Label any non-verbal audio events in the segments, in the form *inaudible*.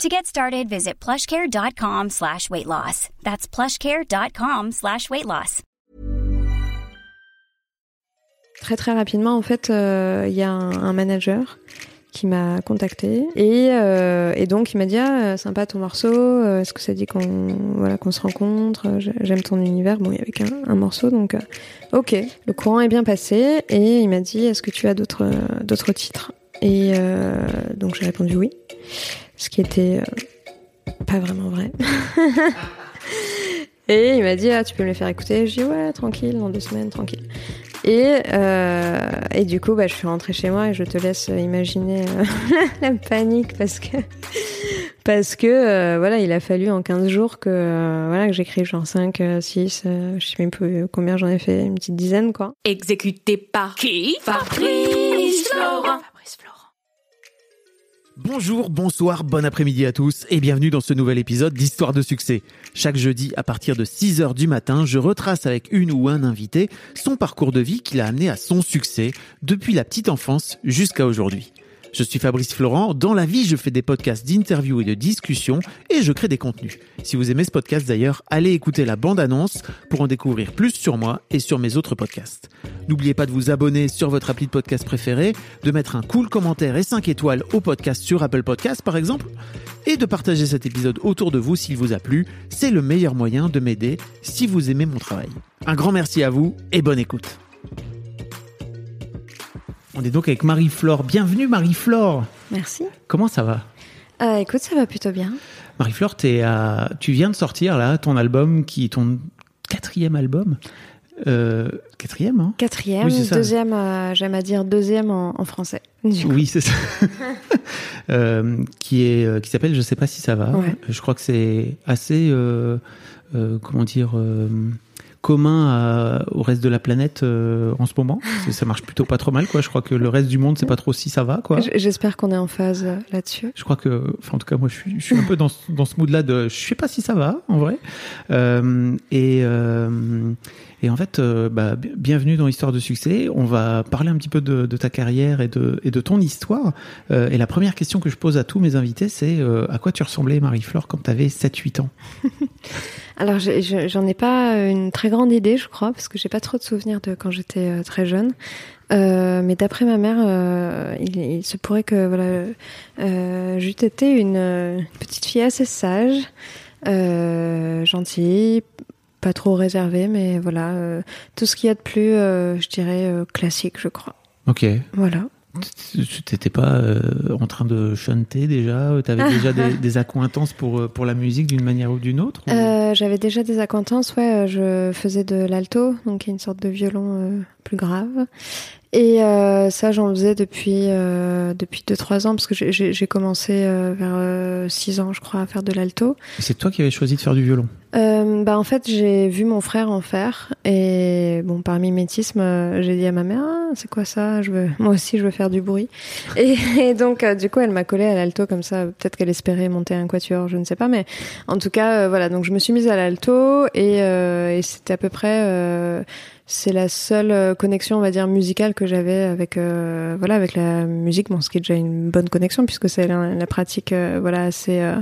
To get started, visit plushcare.com slash weight loss. That's plushcare.com slash weight loss. Très très rapidement, en fait, euh, il y a un, manager qui m'a contacté et, euh, donc il m'a dit ah, sympa ton morceau euh, est-ce que ça dit qu'on voilà se rencontre j'aime ton univers bon il y avait qu'un un morceau donc euh, ok le courant est bien passé et il m'a dit est-ce que tu as d'autres d'autres titres? Et euh, donc j'ai répondu oui ce qui était euh, pas vraiment vrai *laughs* et il m'a dit ah tu peux me les faire écouter je dis ouais tranquille dans deux semaines tranquille et, euh, et du coup, bah, je suis rentrée chez moi et je te laisse imaginer euh, *laughs* la panique parce que parce que voilà, il a fallu en 15 jours que voilà que j'écrive genre 5 6 euh, je sais même plus combien j'en ai fait, une petite dizaine quoi. Exécuté par qui? Fabrice Florent. Bonjour, bonsoir, bon après-midi à tous et bienvenue dans ce nouvel épisode d'Histoire de succès. Chaque jeudi à partir de 6h du matin, je retrace avec une ou un invité son parcours de vie qui l'a amené à son succès depuis la petite enfance jusqu'à aujourd'hui. Je suis Fabrice Florent. Dans la vie, je fais des podcasts d'interviews et de discussions et je crée des contenus. Si vous aimez ce podcast d'ailleurs, allez écouter la bande-annonce pour en découvrir plus sur moi et sur mes autres podcasts. N'oubliez pas de vous abonner sur votre appli de podcast préféré, de mettre un cool commentaire et 5 étoiles au podcast sur Apple Podcasts par exemple, et de partager cet épisode autour de vous s'il vous a plu. C'est le meilleur moyen de m'aider si vous aimez mon travail. Un grand merci à vous et bonne écoute. On est donc avec Marie-Flore. Bienvenue Marie-Flore. Merci. Comment ça va? Euh, écoute, ça va plutôt bien. Marie-Flore, t'es à- tu viens de sortir là ton album qui ton quatrième album. Euh, quatrième, hein? Quatrième, Oui, deuxième, euh, j'aime à dire deuxième en, en français. Oui, c'est ça. *laughs* Qui est qui s'appelle Je sais pas si ça va. Ouais. Je crois que c'est assez comment dire commun à- au reste de la planète euh, en ce moment. Ça marche plutôt pas trop mal quoi. Je crois que le reste du monde c'est pas trop si ça va quoi. J'espère qu'on est en phase euh, là-dessus. Je crois que, enfin, en tout cas, moi, je suis, je suis un peu dans, ce- dans ce mood-là de, je sais pas si ça va, en vrai. Euh, et, euh, et en fait, euh, bah, bi- bienvenue dans l'histoire de succès. On va parler un petit peu de, de ta carrière et de, et de ton histoire. Euh, et la première question que je pose à tous mes invités, c'est euh, à quoi tu ressemblais, Marie-Flore, quand tu avais 7-8 ans? *laughs* Alors, je- j'en ai pas une très grande idée, je crois, parce que j'ai pas trop de souvenirs de quand j'étais euh, très jeune. Euh, mais d'après ma mère, euh, il, il se pourrait que voilà, euh, j'eût été une, euh, petite fille assez sage, euh, gentille, pas trop réservée, mais voilà, euh, tout ce qu'il y a de plus, euh, je dirais, euh, classique, je crois. Ok. Voilà. Tu t'étais pas euh, en train de chanter déjà Tu avais déjà des, *laughs* des accointances pour, euh, pour la musique d'une manière ou d'une autre ou- Euh, J'avais déjà des acquaintances, ouais. euh, Je faisais de l'alto, donc une sorte de violon euh, plus grave. Et euh, ça, j'en faisais depuis euh, depuis deux trois ans parce que j'ai- commencé euh, vers 6 ans, je crois, à faire de l'alto. C'est toi qui avais choisi de faire du violon Euh, bah en fait, j'ai vu mon frère en faire et bon, par mimétisme, euh, j'ai dit à ma mère, ah, c'est quoi ça? Je veux, moi aussi, je veux faire du bruit. Et, et donc, euh, du coup, elle m'a collé à l'alto comme ça. Peut-être qu'elle espérait monter un quatuor, je ne sais pas, mais en tout cas, euh, voilà. Donc, je me suis mise à l'alto et, euh, et c'était à peu près. C'est la seule euh, connexion, on va dire, musicale que j'avais avec, euh, voilà, avec la musique. Bon, ce qui est déjà une bonne connexion puisque c'est la, pratique, euh, voilà, assez euh,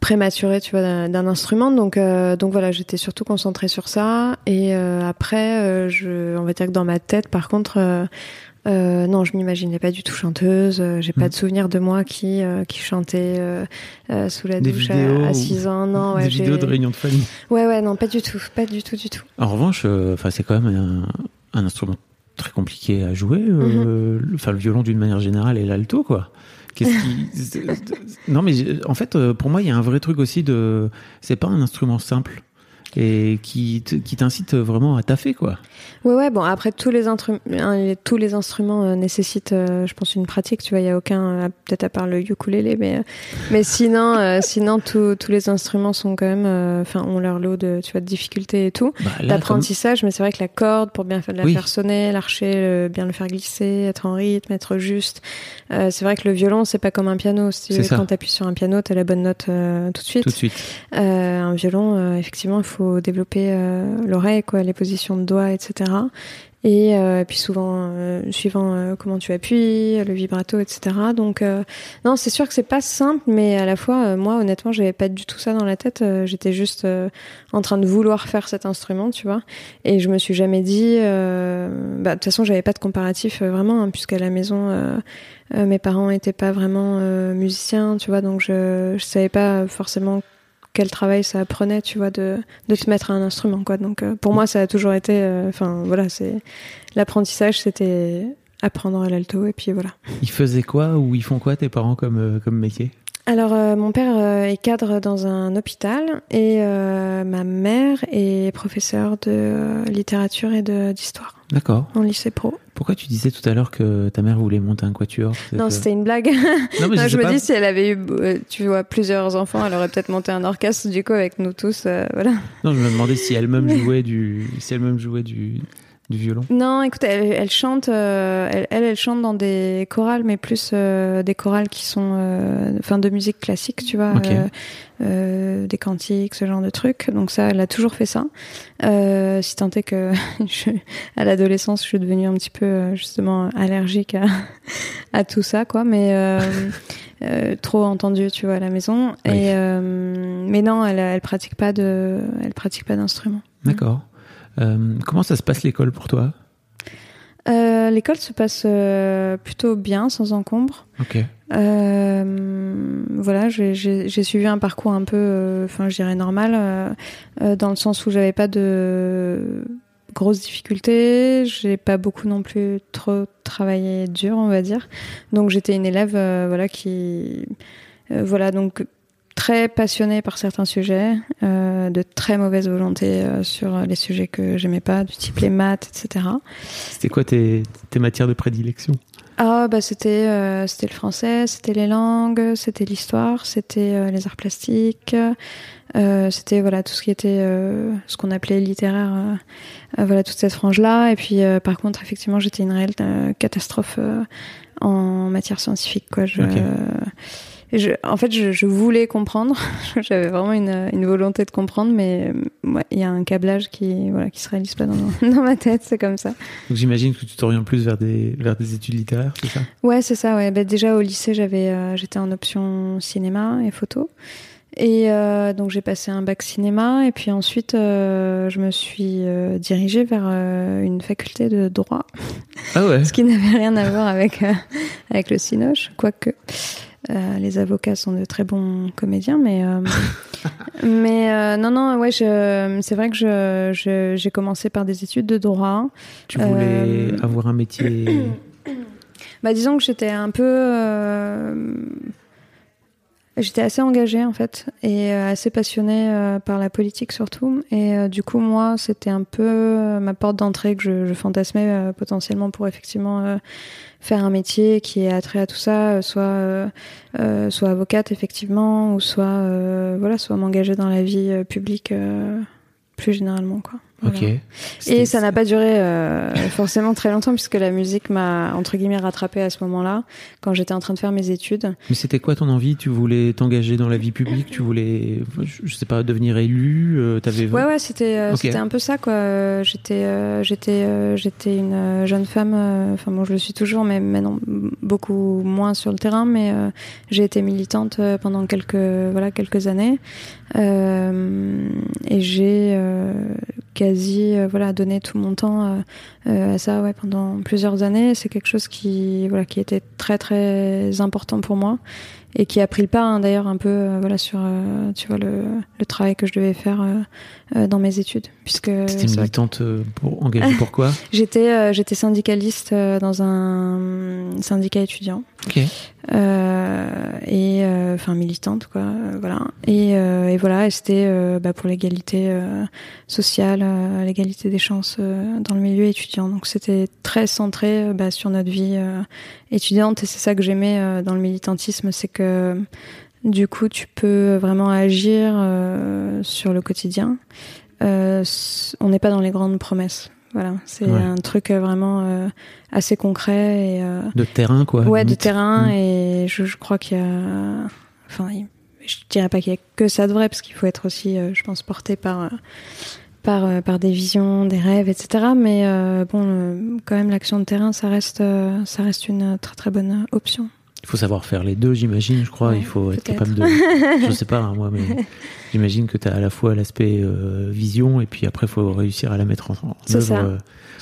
prématurée, tu vois, d'un instrument. Donc, donc voilà, j'étais surtout concentrée sur ça. Et après, je, on va dire que dans ma tête, par contre, euh, non, je m'imaginais pas du tout chanteuse. Euh, J'ai pas Mhm. de souvenir de moi qui euh, qui chantait euh, euh, sous la Des douche à, à ou 6 ans. Non, ouais, Des vidéos de réunion de famille Ouais, ouais, non, pas du tout, pas du tout, du tout. En revanche, euh, enfin, c'est quand même un, un instrument très compliqué à jouer. Mhm. le- Enfin, le violon d'une manière générale et l'alto, quoi. Qu'est-ce qui *laughs* Non, mais en fait, pour moi, il y a un vrai truc aussi de. C'est pas un instrument simple. Et qui qui t'incite vraiment à taffer quoi. Ouais, ouais, bon, après, tous les, tous les instruments euh, nécessitent, euh, je pense, une pratique, tu vois, il n'y a aucun, euh, peut-être à part le ukulélé, mais, mais sinon, *laughs* sinon tous tous les instruments sont quand même, enfin, ont leur lot de, tu vois, de difficultés et tout. Bah, comme- D'apprentissage, mais c'est vrai que la corde, pour bien faire, la Oui. faire sonner, l'archer, bien le faire glisser, être en rythme, être juste. Euh, c'est vrai que le violon, c'est pas comme un piano. Si, quand tu appuies sur un piano, tu as la bonne note euh, tout de suite. tout de suite. Euh, un violon, effectivement, il faut développer euh, l'oreille, les positions de doigts, etc. Et euh, puis souvent, euh, suivant comment tu appuies, le vibrato, etc. Donc, non, c'est sûr que c'est pas simple, mais à la fois, moi, honnêtement, j'avais pas du tout ça dans la tête. J'étais juste en train de vouloir faire cet instrument, tu vois. Et je me suis jamais dit, bah, de toute façon, j'avais pas de comparatif vraiment, hein, puisqu'à la maison, mes parents étaient pas vraiment musiciens, tu vois. Donc, je, je savais pas forcément quel travail ça apprenait, tu vois, de, de te mettre à un instrument, quoi. Donc, euh, pour moi, ça a toujours été, euh, enfin, voilà, c'est l'apprentissage, c'était apprendre à l'alto, et puis voilà. Ils faisaient quoi ou ils font quoi tes parents comme euh, comme métier? Alors, euh, mon père euh, est cadre dans un hôpital, et euh, ma mère est professeure de littérature et de d'histoire D'accord. en lycée pro. Pourquoi tu disais tout à l'heure que ta mère voulait monter un quatuor? Non, c'était une blague. Non, *laughs* mais Non, je, je me pas. dis, si elle avait eu, tu vois, plusieurs enfants, elle aurait peut-être monté un orchestre, du coup, avec nous tous, voilà. Non, je me demandais si elle-même *laughs* jouait du si elle-même jouait du du violon. Non, écoute, elle, elle chante, euh, elle, elle, elle chante dans des chorales, mais plus euh, des chorales qui sont, euh, enfin, de musique classique, tu vois, des cantiques, ce genre de trucs. Donc ça, elle a toujours fait ça. Si tant est que, *laughs* je, à l'adolescence, je suis devenue un petit peu justement allergique à, à tout ça, quoi. Mais euh, *laughs* trop entendu, tu vois, à la maison. Oui. Et euh, mais non, elle, elle pratique pas de, elle pratique pas d'instrument. D'accord. Euh, comment ça se passe l'école pour toi? Euh, L'école se passe euh, plutôt bien, sans encombre. Ok. Euh, voilà, j'ai- suivi un parcours un peu, enfin, je dirais normal, dans le sens où j'avais pas de grosses difficultés, j'ai pas beaucoup non plus trop travaillé dur, on va dire. Donc j'étais une élève, voilà, qui, voilà, donc très passionnée par certains sujets, euh, de très mauvaise volonté euh, sur les sujets que j'aimais pas, du type les maths, etc. C'était quoi tes, tes matières de prédilection? Ah bah c'était euh, c'était le français, c'était les langues, c'était l'histoire, c'était euh, les arts plastiques, euh, c'était voilà tout ce qui était euh, ce qu'on appelait littéraire, euh, euh, voilà toute cette frange là. Et puis euh, par contre effectivement j'étais une réelle euh, catastrophe euh, en matière scientifique quoi. Je. Et je- en fait, je, je voulais comprendre. *laughs* J'avais vraiment une, une volonté de comprendre, mais euh, ouais, il y a un câblage qui, voilà, qui se réalise pas dans, *laughs* dans ma tête. C'est comme ça. Donc j'imagine que tu t'orientes plus vers des vers des études littéraires, c'est ça? Ouais, c'est ça. Ouais. Bah, déjà au lycée, j'avais, euh, j'étais en option cinéma et photo. Et euh, donc j'ai passé un bac cinéma et puis ensuite euh, je me suis euh, dirigée vers une faculté de droit, Ah ouais. *laughs* ce qui n'avait rien à voir avec avec le cinoche, quoique euh, les avocats sont de très bons comédiens, mais euh, *laughs* mais euh, non non ouais c'est vrai que je, j'ai commencé par des études de droit. Tu voulais avoir un métier. *coughs* Bah disons que j'étais un peu j'étais assez engagée en fait et euh, assez passionnée euh, par la politique surtout. Et euh, du coup moi c'était un peu ma porte d'entrée que je, je fantasmais potentiellement pour effectivement faire un métier qui est attrait à tout ça soit soit avocate effectivement ou soit voilà soit m'engager dans la vie publique plus généralement quoi Voilà. Ok. Et ça n'a pas duré euh, *laughs* forcément très longtemps puisque la musique m'a entre guillemets rattrapé à ce moment-là quand j'étais en train de faire mes études. Mais c'était quoi ton envie? Tu voulais t'engager dans la vie publique? Tu voulais, je sais pas, devenir élu euh, T'avais Ouais ouais, c'était euh, c'était un peu ça quoi. J'étais j'étais j'étais une jeune femme enfin bon, je le suis toujours mais maintenant beaucoup moins sur le terrain mais j'ai été militante pendant quelques voilà quelques années. Et j'ai quasi euh, voilà donné tout mon temps euh, euh, à ça ouais pendant plusieurs années. C'est quelque chose qui voilà qui était très très important pour moi et qui a pris le pas hein, d'ailleurs un peu voilà sur tu vois le, le travail que je devais faire dans mes études puisque vrai militante euh, pour engagée pourquoi *laughs* J'étais euh, j'étais syndicaliste euh, dans un syndicat étudiant. Ok. Euh, et enfin militante quoi voilà et, et voilà et c'était bah, pour l'égalité sociale l'égalité des chances dans le milieu étudiant donc c'était très centré bah, sur notre vie étudiante et c'est ça que j'aimais dans le militantisme c'est que du coup tu peux vraiment agir sur le quotidien on n'est pas dans les grandes promesses voilà c'est Ouais. un truc euh, vraiment euh, assez concret et euh, De terrain, quoi. ouais, de terrain Mm. et je, je crois qu'il y a enfin je dirais pas qu'il y a que ça de vrai parce qu'il faut être aussi euh, je pense porté par euh, par euh, par des visions des rêves etc mais euh, bon euh, quand même l'action de terrain ça reste euh, ça reste une très très bonne option Il faut savoir faire les deux, j'imagine, je crois. Ouais, Il faut être capable de. *laughs* je sais pas, hein, moi, mais j'imagine que tu as à la fois l'aspect euh, vision et puis après, il faut réussir à la mettre en, en œuvre. euh,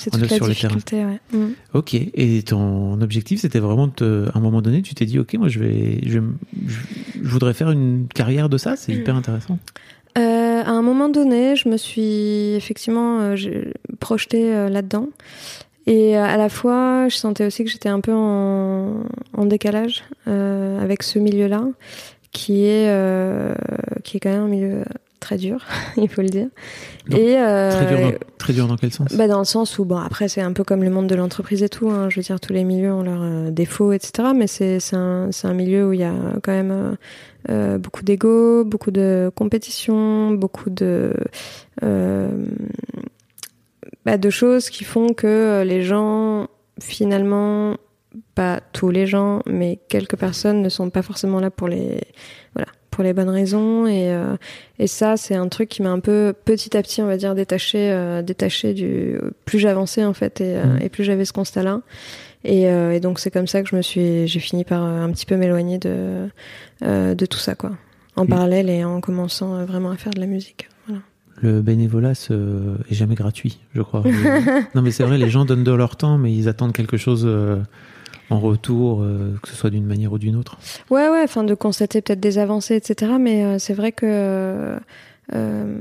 est la sur terrains. difficulté ouais. Mm. Ok. Et ton objectif, c'était vraiment te- à un moment donné, tu t'es dit, ok, moi, je vais, je, je, je voudrais faire une carrière de ça. C'est hyper intéressant. Euh, à un moment donné, je me suis effectivement projetée là-dedans. Et euh, à la fois, je sentais aussi que j'étais un peu en, en décalage euh, avec ce milieu-là, qui est euh, qui est quand même un milieu très dur, *laughs* il faut le dire. Donc, et euh, Très dur, dans, très dur dans quel sens? Bah dans le sens où bon après c'est un peu comme le monde de l'entreprise et tout hein, je veux dire tous les milieux ont leurs euh, défauts etc mais c'est un un milieu où il y a quand même euh, beaucoup d'ego beaucoup de compétition beaucoup de bah, de choses qui font que euh, les gens finalement pas tous les gens mais quelques personnes ne sont pas forcément là pour les voilà pour les bonnes raisons et euh, et ça, c'est un truc qui m'a un peu petit à petit, on va dire, détaché, euh, détaché du. Plus j'avançais en fait, et, euh, Mhm. et plus j'avais ce constat-là. Et, euh, et donc c'est comme ça que je me suis, j'ai fini par euh, un petit peu m'éloigner de euh, de tout ça, quoi. En Mhm. parallèle et en commençant vraiment à faire de la musique. Le bénévolat ce- est jamais gratuit, je crois. *laughs* non, mais c'est vrai, les gens donnent de leur temps, mais ils attendent quelque chose euh, en retour, euh, que ce soit d'une manière ou d'une autre. Ouais, ouais, enfin de constater peut-être des avancées, etc. Mais euh, c'est vrai que, euh, euh,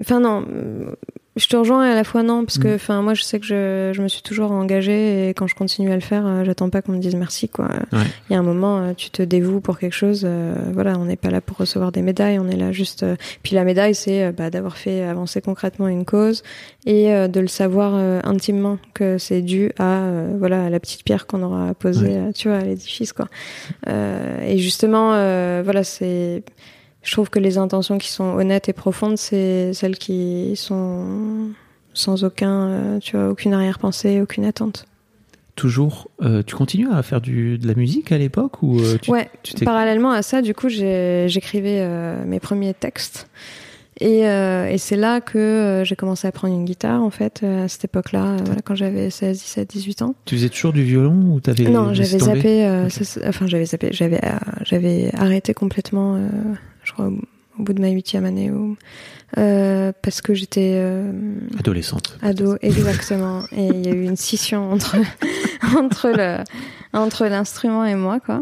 enfin non, euh, je te rejoins et à la fois non, parce que, Mm. enfin moi je sais que je, je me suis toujours engagée et quand je continue à le faire, euh, j'attends pas qu'on me dise merci, quoi. Il Ouais. y a un moment, euh, tu te dévoues pour quelque chose. euh, voilà, on n'est pas là pour recevoir des médailles, on est là juste. euh, Puis la médaille, c'est bah, d'avoir fait avancer concrètement une cause et euh, de le savoir euh, intimement que c'est dû à euh, voilà à la petite pierre qu'on aura posée, Ouais. tu vois, à l'édifice, quoi. Euh, et justement, euh, voilà, c'est. Je trouve que les intentions qui sont honnêtes et profondes, c'est celles qui sont sans aucun, euh, tu vois, aucune arrière-pensée, aucune attente. Toujours, euh, tu continues à faire du, de la musique à l'époque ou euh, tu, ouais. tu Parallèlement à ça, du coup, j'écrivais euh, mes premiers textes. Et, et c'est là que j'ai commencé à prendre une guitare, en fait, à cette époque-là, voilà, quand j'avais 16, 17, 18 ans. tu faisais toujours du violon ou t'avais Non, j'avais zappé. ça, enfin, j'avais zappé. J'avais, j'avais arrêté complètement. Je crois au, bout de ma huitième année, ou euh, parce que j'étais euh, Adolescente. ado, exactement. et il y a eu une scission entre *laughs* entre le entre l'instrument et moi, quoi.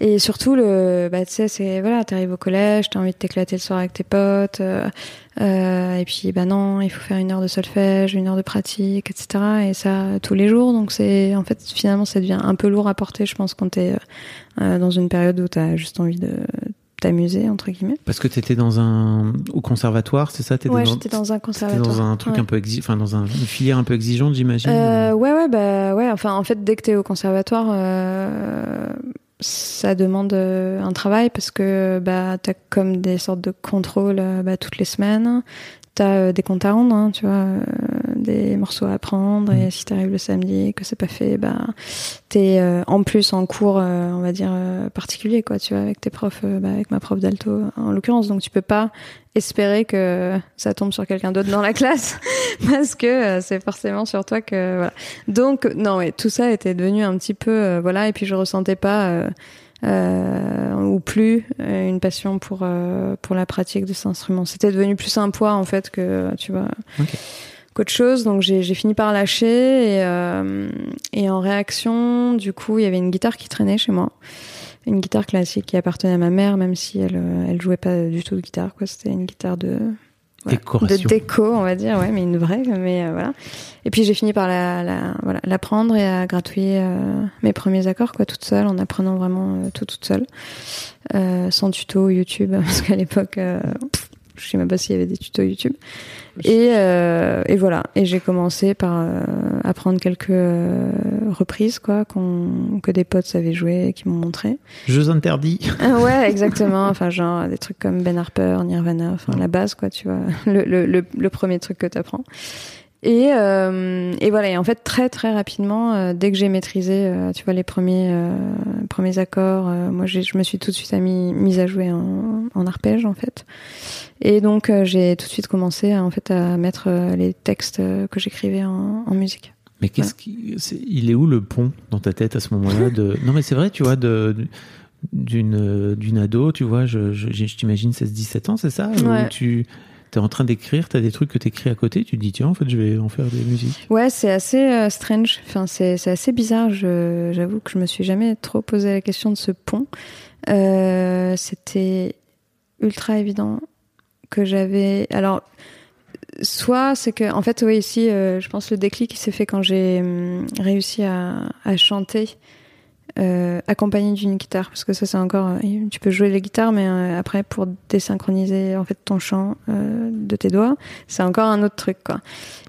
Et surtout le, bah tu sais, c'est voilà, t'arrives au collège, t'as envie de t'éclater le soir avec tes potes. euh, et puis, bah non, il faut faire une heure de solfège, une heure de pratique, etc. Et ça tous les jours. Donc c'est, en fait, finalement, ça devient un peu lourd à porter, je pense, quand t'es dans une période où t'as juste envie de t'amuser entre guillemets. Parce que t'étais dans un au conservatoire, c'est ça T'étais Ouais, dans... j'étais dans un conservatoire. dans un truc Ouais. un peu exi... enfin dans un- une filière un peu exigeante, j'imagine. Euh, ouais, ouais, bah ouais. Enfin, en fait, dès que t'es au conservatoire, euh, ça demande euh, un travail parce que bah t'as comme des sortes de contrôles bah, toutes les semaines. T'as euh, des comptes à rendre, hein, tu vois, euh, des morceaux à apprendre. Et Mhm. si t'arrives le samedi et que c'est pas fait, bah t'es euh, en plus en cours, euh, on va dire euh, particulier, quoi, tu vois, avec tes profs, bah, avec ma prof d'alto en l'occurrence. Donc tu peux pas espérer que ça tombe sur quelqu'un d'autre dans la *laughs* classe parce que euh, c'est forcément sur toi que voilà. Donc non ouais, tout ça était devenu un petit peu euh, voilà et puis je ressentais pas euh, ou plus euh, une passion pour euh, pour la pratique de cet instrument. C'était devenu plus un poids en fait que tu vois Ok. qu'autre chose. Donc j'ai fini par lâcher et euh, et en réaction du coup il y avait une guitare qui traînait chez moi. Une guitare classique qui appartenait à ma mère, même si elle, euh, elle jouait pas du tout de guitare, quoi. C'était une guitare de, Décoration. de déco, on va dire, ouais, mais une vraie, mais euh, voilà. Et puis j'ai fini par la, la voilà, l'apprendre et à gratouiller euh, mes premiers accords, quoi, toute seule, en apprenant vraiment euh, tout toute seule, euh, sans tuto YouTube, *laughs* parce qu'à l'époque, euh, je sais même pas s'il y avait des tutos YouTube. Et, euh, et voilà. Et j'ai commencé par euh, apprendre quelques euh, reprises, quoi, qu'on, que des potes savaient jouer et qui m'ont montré. Jeux interdits. Ah ouais, exactement. Enfin, genre des trucs comme Ben Harper, Nirvana, enfin la base, quoi, tu vois, le, le, le, le premier truc que tu apprends. Et, euh, et voilà, et en fait, très très rapidement, euh, dès que j'ai maîtrisé, euh, tu vois, les premiers, premiers accords, moi je me suis tout de suite mis, mise à jouer en, en arpège, en fait. Et donc, j'ai tout de suite commencé à, en fait, à mettre les textes que j'écrivais en, en musique. Mais qu'est-ce qui, il est où le pont dans ta tête à ce moment-là de *laughs* Non, mais c'est vrai, tu vois, de d'une d'une ado, tu vois, je, je, je t'imagine 16-17 ans, c'est ça? Où Ouais. tu es en train d'écrire, tu as des trucs que tu écris à côté, tu te dis tiens, en fait, je vais en faire des musiques. Ouais, c'est assez euh, strange. Enfin, c'est assez bizarre. J'avoue que je me suis jamais trop posé la question de ce pont. Euh, C'était ultra évident que j'avais. Alors, soit c'est que, en fait, oui, ici, euh, je pense le déclic s'est fait quand j'ai hum, réussi à chanter. Euh, accompagné d'une guitare parce que ça c'est encore euh, tu peux jouer les guitares mais euh, après pour désynchroniser en fait ton chant euh, de tes doigts c'est encore un autre truc quoi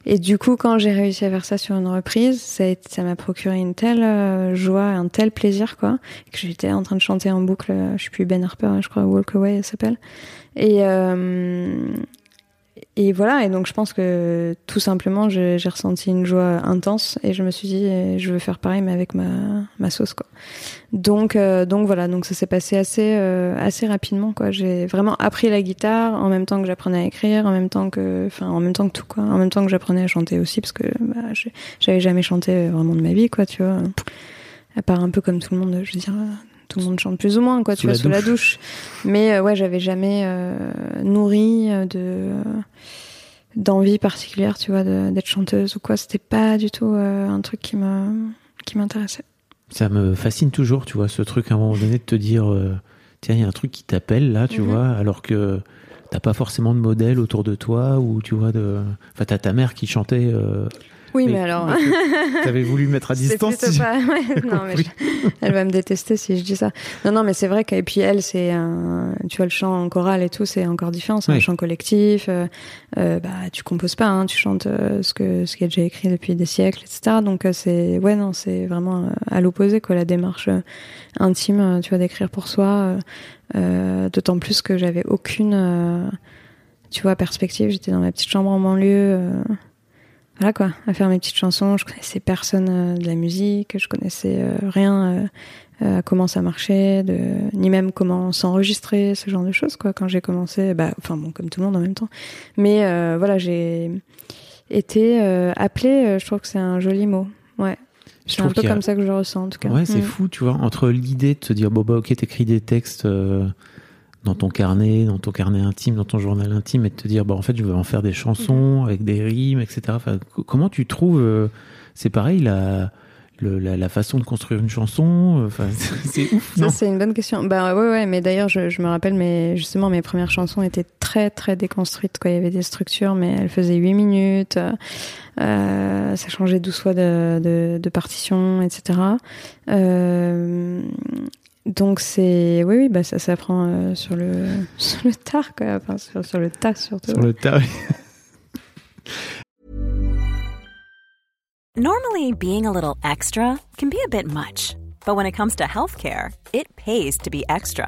et du coup, quand j'ai réussi à faire ça sur une reprise, ça m'a procuré une telle euh, joie, un tel plaisir, quoi, que j'étais en train de chanter en boucle. Je suis plus Ben Harper, je crois, Walk Away, elle s'appelle. Et et voilà. Et donc, je pense que tout simplement, j'ai ressenti une joie intense, et je me suis dit, eh, je veux faire pareil, mais avec ma ma sauce, quoi. Donc euh, donc voilà. Donc ça s'est passé assez euh, assez rapidement, quoi. J'ai vraiment appris la guitare en même temps que j'apprenais à écrire, en même temps que, enfin, en même temps que tout, quoi. En même temps que j'apprenais à chanter aussi, parce que bah, j'avais jamais chanté vraiment de ma vie, quoi, tu vois. À part un peu comme tout le monde, je veux dire, tout le monde chante plus ou moins, quoi, Sous tu vois, la sous la douche. Mais euh, ouais, j'avais jamais euh, nourri euh, de d'envie particulière, tu vois, d'être chanteuse ou quoi. C'était pas du tout un truc qui me qui m'intéressait. Ça me fascine toujours, tu vois, ce truc à un moment donné de te dire tiens, il y a un truc qui t'appelle là, tu Mhm. vois, alors que t'as pas forcément de modèle autour de toi ou tu vois de. Enfin, t'as ta mère qui chantait. euh, Oui, mais- mais, alors. que *laughs* T'avais voulu mettre à distance. si- pas- ouais, non, mais je- elle va me détester si je dis ça. Non, non, mais c'est vrai que puis elle, c'est un, tu vois, le chant en chorale et tout, c'est encore différent. C'est un chant collectif. euh, euh, bah, tu composes pas, hein, tu chantes euh, ce que ce qui est déjà écrit depuis des siècles, etc. Donc euh, c'est, ouais, non, c'est vraiment euh, à l'opposé quoi, la démarche intime, tu vois, d'écrire pour soi. D'autant plus que j'avais aucune, tu vois, perspective. J'étais dans ma petite chambre en banlieue. Voilà quoi, à faire mes petites chansons. Je connaissais personne euh, de la musique, je connaissais euh, rien euh, à comment ça marchait, de, ni même comment s'enregistrer, ce genre de choses quoi. Quand j'ai commencé, bah, enfin bon, comme tout le monde en même temps. Mais euh, voilà, j'ai été euh, appelée. je trouve que c'est un joli mot. Ouais, Je c'est un peu a- comme ça que je le ressens en tout cas. Ouais, c'est Mm. fou, tu vois, entre l'idée de te dire, bon, bah, ok, t'écris des textes euh, dans ton carnet, dans ton carnet intime, dans ton journal intime, et de te dire, bah, en fait, je vais en faire des Mhm. chansons avec des rimes, etc. Enfin, comment tu trouves, euh, c'est pareil, la, le- la, la façon de construire une chanson, euh, enfin, *laughs* c'est ouf, non? Ça, c'est une bonne question. Bah ouais, ouais, mais d'ailleurs, je, je me rappelle, mais justement, mes premières chansons étaient très, très déconstruites. Quoi. Il y avait des structures, mais elles faisaient 8 minutes. euh, euh, ça changeait 12 fois de, de, de partition, etc. Euh, donc c'est... Oui, oui, bah ça s'apprend euh, sur, le, *laughs* sur le tard, quoi. Enfin, sur, sur le tas, surtout. Sur le tas. *laughs* Normally, being a little extra can be a bit much, but when it comes to healthcare, it pays to be extra.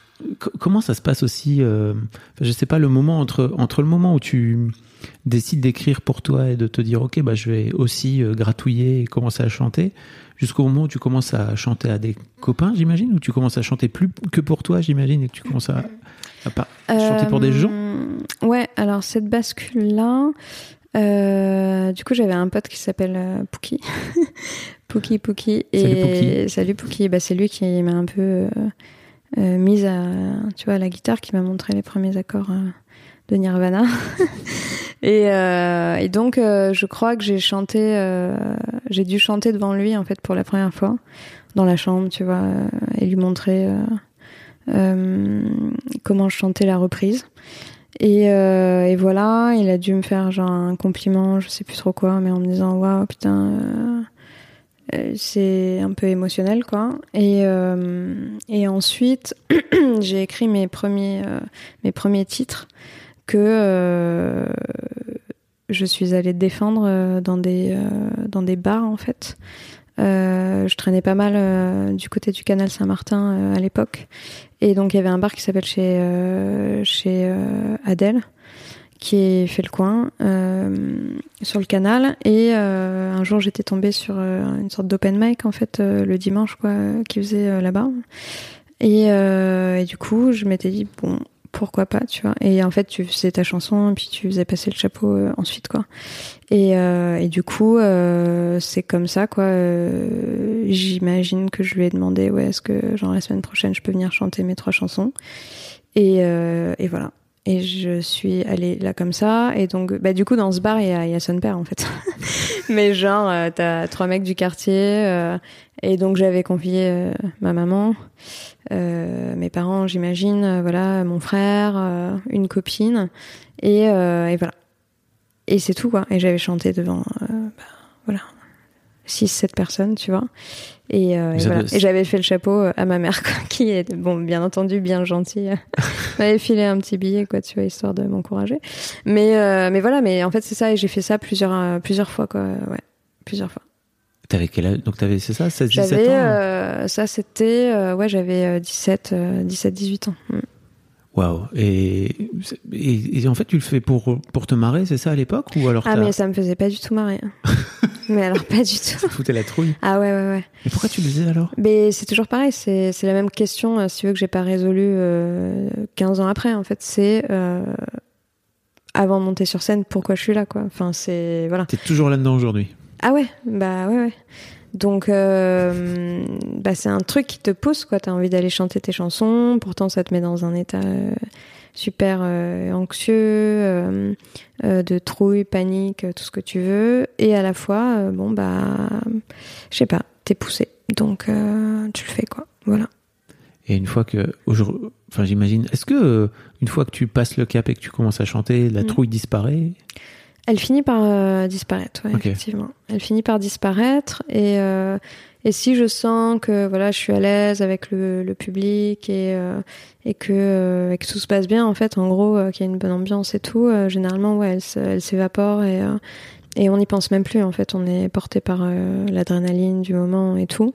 comment ça se passe aussi euh, enfin, Je sais pas le moment entre entre le moment où tu décides d'écrire pour toi et de te dire ok bah je vais aussi euh, gratouiller et commencer à chanter jusqu'au moment où tu commences à chanter à des copains j'imagine ou tu commences à chanter plus que pour toi j'imagine et que tu commences à, chanter pour des gens? Euh, Ouais, alors cette bascule-là, Euh, du coup, j'avais un pote qui s'appelle euh, Pouki. *laughs* Pouki, Pouki. Salut, Et Pouki. salut Pouki. Bah, c'est lui qui m'a un peu euh, mise à, tu vois, à la guitare, qui m'a montré les premiers accords euh, de Nirvana. *laughs* et, euh, et donc, euh, je crois que j'ai chanté, j'ai dû chanter devant lui, en fait, pour la première fois, dans la chambre, tu vois, et lui montrer comment je chantais la reprise. Et, euh, et voilà, il a dû me faire genre un compliment, je sais plus trop quoi, mais en me disant waouh putain, euh, c'est un peu émotionnel quoi. Et euh, et ensuite *clears throat* j'ai écrit mes premiers euh, mes premiers titres que euh, je suis allée défendre euh, dans des euh, dans des bars en fait. Euh, je traînais pas mal euh, du côté du canal Saint-Martin euh, à l'époque. Et donc il y avait un bar qui s'appelle chez, euh, chez euh, Adèle, qui fait le coin euh, sur le canal. Et euh, un jour j'étais tombée sur euh, une sorte d'open mic en fait euh, le dimanche quoi, qui faisait euh, là-bas. Et, et du coup je m'étais dit bon pourquoi pas tu vois. Et en fait tu faisais ta chanson puis tu faisais passer le chapeau ensuite quoi. Et, et du coup, c'est comme ça, quoi. J'imagine que je lui ai demandé, ouais, est-ce que, genre, la semaine prochaine, je peux venir chanter mes trois chansons Et, et voilà. Et je suis allée là comme ça. Et donc, bah, du coup, dans ce bar, il y a, y a son père, en fait. *laughs* Mais genre, euh, t'as trois mecs du quartier. euh, et donc, j'avais confié euh, ma maman, euh, mes parents, j'imagine, voilà, mon frère, une copine. Et, et voilà. Et c'est tout, quoi. Et j'avais chanté devant, bah, voilà, 6-7 personnes, tu vois. Et, euh, et voilà. Et j'avais fait le chapeau euh, à ma mère, quoi, qui est, bon, bien entendu, bien gentille. *laughs* Elle m'avait filé un petit billet, quoi, tu vois, histoire de m'encourager. Mais, euh, mais voilà, mais en fait, c'est ça. Et j'ai fait ça plusieurs, euh, plusieurs fois, quoi. Ouais, plusieurs fois. T'avais quel âge? Donc t'avais, c'est ça, 16, 17 J'avais, ans hein? euh, ça, c'était, ouais, j'avais euh, 17, euh, 17, 18 ans. Mm. Waouh. Et, et, et en fait, tu le fais pour, pour te marrer, c'est ça à l'époque? Ou alors Ah, mais ça me faisait pas du tout marrer. *laughs* mais alors, *laughs* pas du tout. foutais la trouille Ah ouais, ouais, ouais. Mais pourquoi tu le faisais alors? Mais c'est toujours pareil, c'est c'est la même question, euh, si tu veux, que j'ai pas résolu euh, 15 ans après. En fait, c'est euh, avant de monter sur scène, pourquoi je suis là, quoi? Enfin, c'est. Voilà. T'es toujours là-dedans aujourd'hui? Ah ouais, bah ouais, ouais. Donc, euh, bah, c'est un truc qui te pousse, quoi. T'as envie d'aller chanter tes chansons, pourtant ça te met dans un état super euh, anxieux, euh, euh, de trouille, panique, tout ce que tu veux. Et à la fois, bon, bah, je sais pas, t'es poussé. Donc, tu le fais, quoi. Voilà. Et une fois que, aujourd'hui- enfin j'imagine, est-ce que une fois que tu passes le cap et que tu commences à chanter, la Mhm. trouille disparaît? Elle finit par disparaître, ouais, effectivement. Elle finit par disparaître et et si je sens que voilà, je suis à l'aise avec le, le public et euh, et que euh, et que tout se passe bien en fait, en gros, euh, qu'il y a une bonne ambiance et tout, généralement ouais, elle, s'évapore et et on n'y pense même plus en fait, on est porté par euh, l'adrénaline du moment et tout.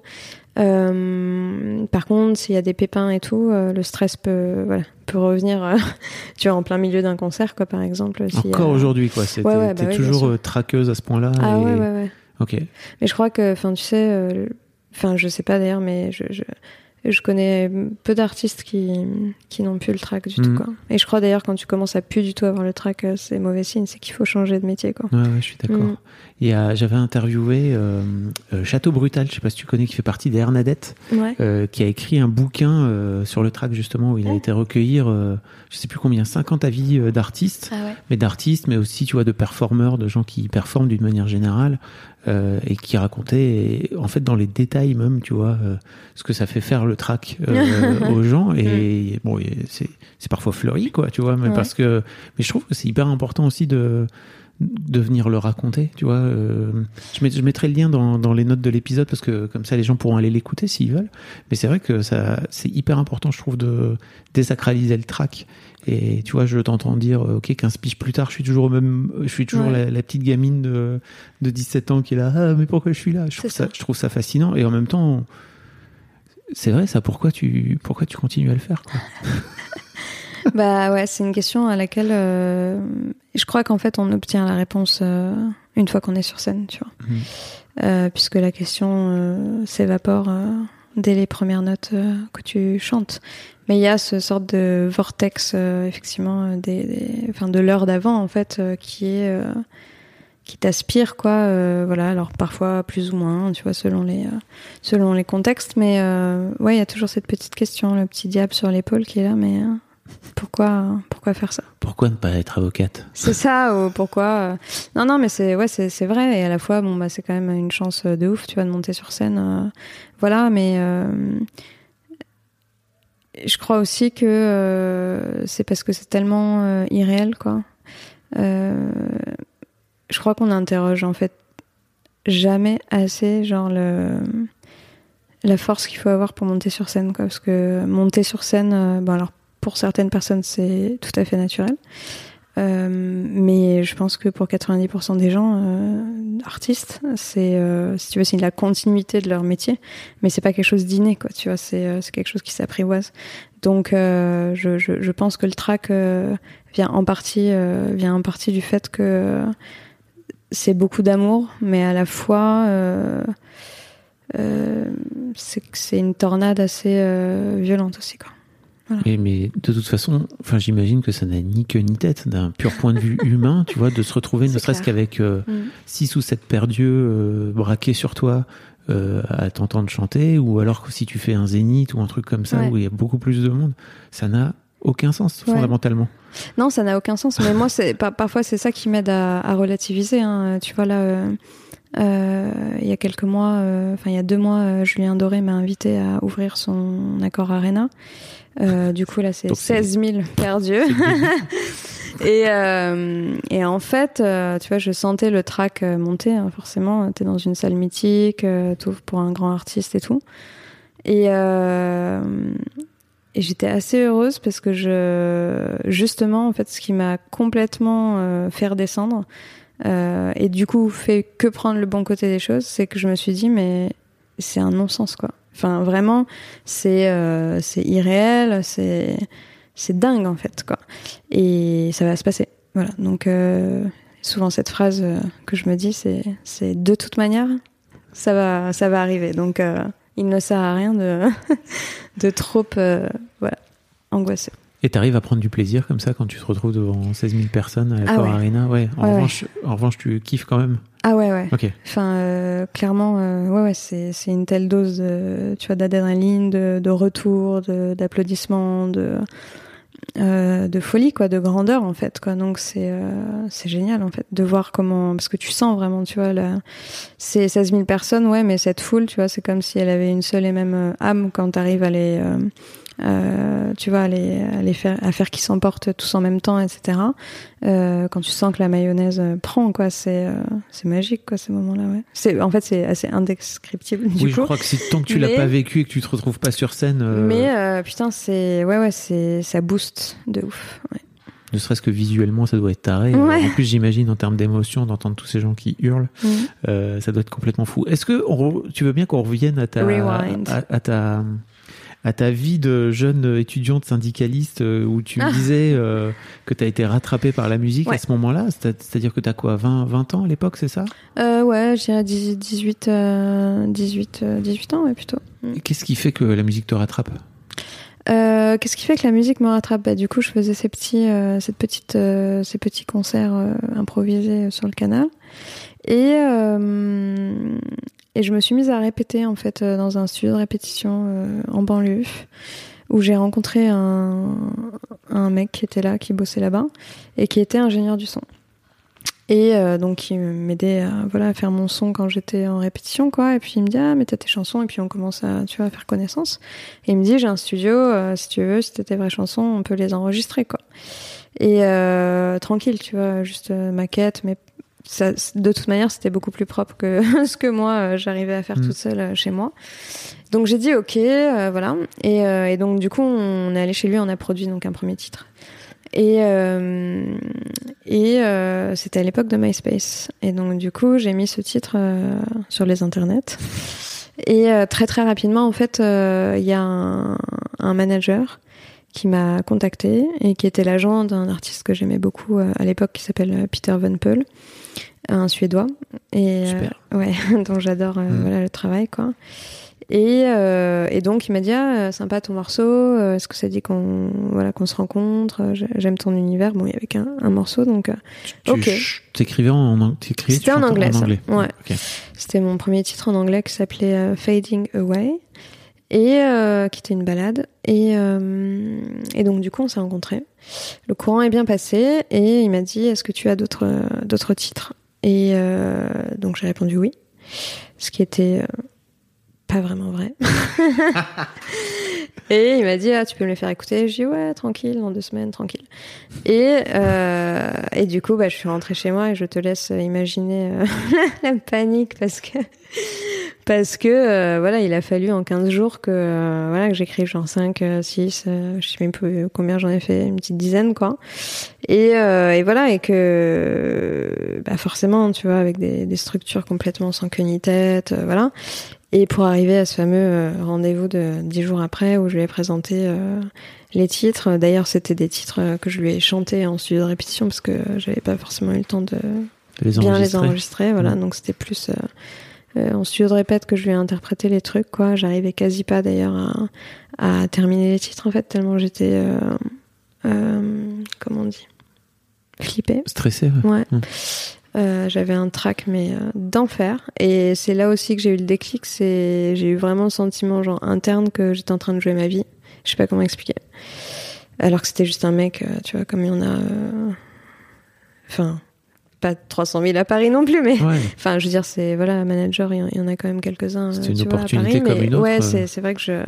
Euh, par contre, s'il y a des pépins et tout, euh, le stress peut voilà peut revenir, *laughs* tu vois, en plein milieu d'un concert quoi, par exemple. a- Encore aujourd'hui, quoi. C'est, Ouais, bah toujours traqueuse à ce. Ah et- ouais, ouais, ouais. Ok. Mais je crois que, enfin, tu sais, euh, enfin, je sais pas d'ailleurs, mais je, je, je connais peu d'artistes qui, qui n'ont plus le track du tout, quoi. Et je crois d'ailleurs, quand tu commences à plus du tout avoir le track, euh, c'est mauvais signe, c'est qu'il faut changer de métier, quoi. Ouais, ouais, je suis d'accord. Mm. A, j'avais interviewé euh, euh, Château Brutal, je sais pas si tu connais, qui fait partie des Hernadettes, Ouais. euh, qui a écrit un bouquin euh, sur le track justement où il a été recueillir, euh, je sais plus combien, 50 avis euh, d'artistes, Ah ouais. mais d'artistes, mais aussi tu vois de performeurs, de gens qui performent d'une manière générale euh, et qui racontaient en fait dans les détails même, tu vois, euh, ce que ça fait faire le track euh, *laughs* aux gens. Et bon, et c'est c'est parfois fleuri quoi, tu vois, mais parce que mais je trouve que c'est hyper important aussi de de venir le raconter, tu vois. euh, je, met- je mettrai le lien dans, dans les notes de l'épisode parce que comme ça les gens pourront aller l'écouter s'ils veulent. Mais c'est vrai que ça c'est hyper important, je trouve, de désacraliser le track. Et tu vois, je t'entends dire, euh, ok, 15 piges plus tard, je suis toujours même, je suis toujours Ouais. la, la petite gamine de, de 17 ans qui est là, ah, mais pourquoi je suis là? Je trouve, ça. je trouve ça fascinant. Et en même temps, c'est vrai, ça, pourquoi tu, pourquoi tu continues à le faire, quoi? *laughs* *laughs* bah ouais, c'est une question à laquelle euh, je crois qu'en fait, on obtient la réponse euh, une fois qu'on est sur scène, tu vois. Mhm. Euh, puisque la question euh, s'évapore euh, dès les premières notes euh, que tu chantes. Mais il y a ce sorte de vortex, euh, effectivement, des, des- enfin, de l'heure d'avant, en fait, euh, qui est, euh, qui t'aspire quoi euh, voilà alors parfois plus ou moins tu vois selon les euh, selon les contextes mais euh, ouais il y a toujours cette petite question le petit diable sur l'épaule qui est là mais euh, pourquoi pourquoi faire ça? Pourquoi ne pas être avocate? C'est ça ou pourquoi euh, non non mais c'est ouais c'est vrai et à la fois bon bah c'est quand même une chance euh, de ouf tu vois de monter sur scène euh, voilà mais euh, je crois aussi que euh, c'est parce que c'est tellement euh, irréel quoi. Euh, je crois qu'on interroge en fait jamais assez genre le la force qu'il faut avoir pour monter sur scène quoi parce que monter sur scène euh, bon alors pour certaines personnes c'est tout à fait naturel. Euh, mais je pense que pour 90% des gens euh, artistes c'est euh, si tu veux c'est la continuité de leur métier mais c'est pas quelque chose d'inné quoi tu vois c'est c'est quelque chose qui s'apprivoise. Donc je, je, pense que le track vient en partie vient en partie du fait que c'est beaucoup d'amour mais à la fois c'est c'est une tornade assez violente aussi quoi Et, mais de toute façon, enfin, j'imagine que ça n'a ni queue ni tête d'un pur point de vue *laughs* humain, tu vois, de se retrouver ne serait-ce qu'avec euh, Mm. six ou sept paires d'yeux euh, braqués sur toi euh, à t'entendre chanter, ou alors que si tu fais un zénith ou un truc comme ça Ouais. où il y a beaucoup plus de monde, ça n'a aucun sens Ouais. fondamentalement. Non, ça n'a aucun sens. Mais moi, c'est par- parfois c'est ça qui m'aide à, à relativiser. hein. Tu vois là, euh, euh, il y a quelques mois, euh, enfin il y a deux mois, euh, Julien Doré m'a invité à ouvrir son accord Arena. Euh, du coup là, c'est Donc, c'est- 16 000 perdus. Et, euh, et en fait, euh, tu vois, je sentais le track monter, hein, forcément. T'es dans une salle mythique, t'ouvres pour un grand artiste et tout. Et, et j'étais assez heureuse parce que je, justement, en fait, ce qui m'a complètement fait redescendre, et du coup, fait que prendre le bon côté des choses, c'est que je me suis dit, mais c'est un non-sens, quoi. Enfin, vraiment, c'est euh, irréel, c'est dingue, en fait, quoi et ça va se passer. Voilà. Donc euh, souvent cette phrase euh, que je me dis, c'est de toute manière, ça va ça va arriver. Donc il ne sert à rien de *laughs* de trop voilà angoisser. Et t'arrives à prendre du plaisir comme ça quand tu te retrouves devant 16 000 personnes à la Ah ouais. Arena? Ouais. En Ouais, ouais. revanche, en revanche, tu kiffes quand même. Ah ouais ouais. Ok. Enfin euh, clairement euh, ouais ouais c'est c'est une telle dose de, tu vois d'adrénaline, de, de retour, de d'applaudissements, de euh, de folie quoi, de grandeur en fait quoi. Donc c'est c'est génial en fait de voir comment parce que tu sens vraiment tu vois là c'est 16 000 personnes ouais mais cette foule tu vois c'est comme si elle avait une seule et même âme quand t'arrives à les euh, tu vois à les, à les faire à faire qu'ils s'emportent tous en même temps etc. Euh, quand tu sens que la mayonnaise euh, prend quoi c'est euh, c'est magique quoi ces moments là ouais. C'est en fait c'est assez indescriptible du oui, je crois que si tant que tu l'as Mais- pas vécu et que tu te retrouves pas sur scène, Mais putain, c'est ouais ouais, c'est ça booste de ouf. Ouais. ne serait-ce que visuellement, ça doit être taré. Ouais. En plus, j'imagine en termes d'émotion, d'entendre tous ces gens qui hurlent, euh, ça doit être complètement fou. Est-ce que on tu veux bien qu'on revienne à ta, à, à ta à ta vie de jeune étudiante syndicaliste euh, où tu Ah. disais euh, que tu as été rattrapée par la musique à ce moment-là C'est- C'est-à-dire que tu as quoi 20, 20 ans à l'époque, c'est ça? Euh, ouais, je dirais 18 18 euh, 18 euh, 18 ans ouais plutôt. Et Qu'est-ce qui fait que la musique te rattrape? Qu'est-ce qui fait que la musique me rattrape? Bah, du coup, je faisais ces petits cette petite ces petits concerts improvisés sur le canal. Et euh, et je me suis mise à répéter en fait euh, dans un studio de répétition euh, en banlieue où j'ai rencontré un, un mec qui était là, qui bossait là-bas et qui était ingénieur du son. Et euh, donc qui m'aidait à voilà à faire mon son quand j'étais en répétition quoi. Et puis il me dit ah mais t'as tes chansons et puis on commence à tu vois faire connaissance. Et il me dit j'ai un studio si tu veux si t'as tes vraies chansons on peut les enregistrer quoi. Et tranquille tu vois juste maquette mais ça, de toute manière, c'était beaucoup plus propre que *laughs* ce que moi euh, j'arrivais à faire Mm. toute seule euh, chez moi. Donc j'ai dit ok, euh, voilà. Et, euh, et donc du coup, on est allé chez lui, on a produit donc un premier titre. Et euh, et c'était à l'époque de MySpace. Et donc du coup, j'ai mis ce titre sur les internets. Et très très rapidement, en fait, il y a un, un manager qui m'a contacté et qui était l'agent d'un artiste que j'aimais beaucoup à l'époque qui s'appelle Peter Van Peul, un suédois et Super. euh, ouais *laughs* dont j'adore euh, Mm. voilà le travail quoi. Et, euh, et donc il m'a dit ah, sympa ton morceau, est-ce que ça dit qu'on voilà qu'on se rencontre, j'ai- j'aime ton univers? Bon, il y avait qu'un un morceau donc Tu Ok. t'écrivais en, en C'était en anglais, ça. Ouais. Ok. C'était mon premier titre en anglais qui s'appelait euh, Fading Away et euh, qui était une balade. Et, euh, et donc du coup, on s'est rencontrés. Le courant est bien passé et il m'a dit Est-ce que tu as d'autres d'autres titres? Et euh, donc j'ai répondu oui, ce qui était euh, pas vraiment vrai. *laughs* et il m'a dit ah tu peux me les faire écouter. Je dis ouais tranquille dans deux semaines tranquille. Et euh, et du coup bah je suis rentrée chez moi et je te laisse imaginer euh, *laughs* la panique parce que parce que euh, voilà il a fallu en 15 jours que euh, voilà que j'écrive genre 5 euh, 6 euh, je sais même plus combien j'en ai fait une petite dizaine quoi et, et voilà et que bah forcément tu vois avec des, des structures complètement sans queue ni tête voilà et pour arriver à ce fameux euh, rendez-vous de 10 jours après où je lui ai présenté euh, les titres d'ailleurs c'était des titres euh, que je lui ai chantés en studio de répétition parce que j'avais pas forcément eu le temps de Les bien les enregistrer. voilà donc c'était plus en studio de répète que je lui ai interprété les trucs quoi j'arrivais quasi pas d'ailleurs à, à terminer les titres en fait tellement j'étais euh, euh, comment on dit? Flippée Stressé, ouais. ouais Mm. Euh, j'avais un trac mais euh, d'enfer et c'est là aussi que j'ai eu le déclic c'est j'ai eu vraiment le sentiment genre interne que j'étais en train de jouer ma vie je sais pas comment expliquer alors que c'était juste un mec euh, tu vois comme il y en a enfin pas 300 000 à Paris non plus mais Ouais. *laughs* Enfin, je veux dire, c'est voilà, manager, il y en- a quand même quelques-uns. C'était euh, une tu vois, à Paris, comme mais une autre, Ouais, c'est c'est vrai que je,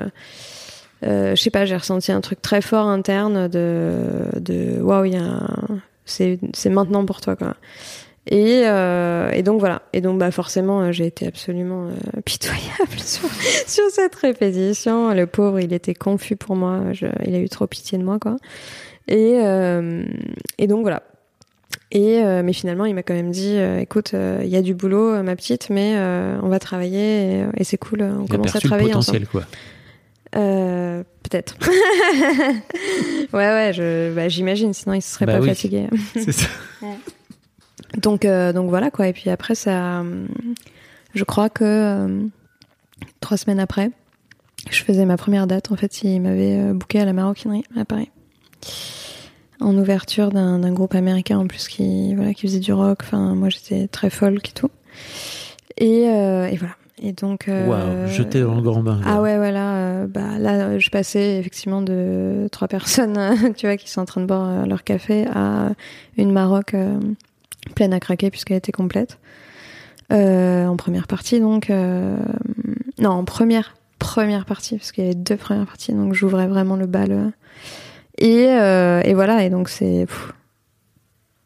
je sais pas, j'ai ressenti un truc très fort interne de de waouh, il y a, un- c'est c'est maintenant pour toi quoi. Et, euh, et donc voilà. Et donc bah forcément, euh, j'ai été absolument euh, *laughs* pitoyable sur, sur cette répétition. Le pauvre, il était confus pour moi. Je- il a eu trop pitié de moi quoi. Et euh, et donc voilà. Et mais finalement, il m'a quand même dit, écoute, il y a du boulot, ma petite, mais on va travailler et, et c'est cool. On Il a commence à perçu le travailler ensemble. potentiel, quoi. Peut-être. *laughs* ouais, ouais, bah, j'imagine. Sinon, il se serait Bah pas oui. fatigué. *laughs* C'est ça. Donc, euh, donc voilà quoi. Et puis après, ça, euh, je crois que euh, trois semaines après, je faisais ma première date. En fait, il m'avait euh, booké à la maroquinerie à Paris, en ouverture d'un groupe américain en plus qui, voilà, qui faisait du rock. Enfin, moi, j'étais très folk et tout. Et, euh, et voilà. Et donc. Waouh, jeté dans le grand bain. ah ouais, voilà. bah là, je passais effectivement de trois *laughs* personnes, tu vois, qui sont en train de boire leur café à une Maroc pleine à craquer puisqu'elle était complète. Euh, en première partie, donc euh, non, en première première partie parce qu'il y avait deux premières parties, donc j'ouvrais vraiment le bal. euh. et euh, et voilà. Et donc c'est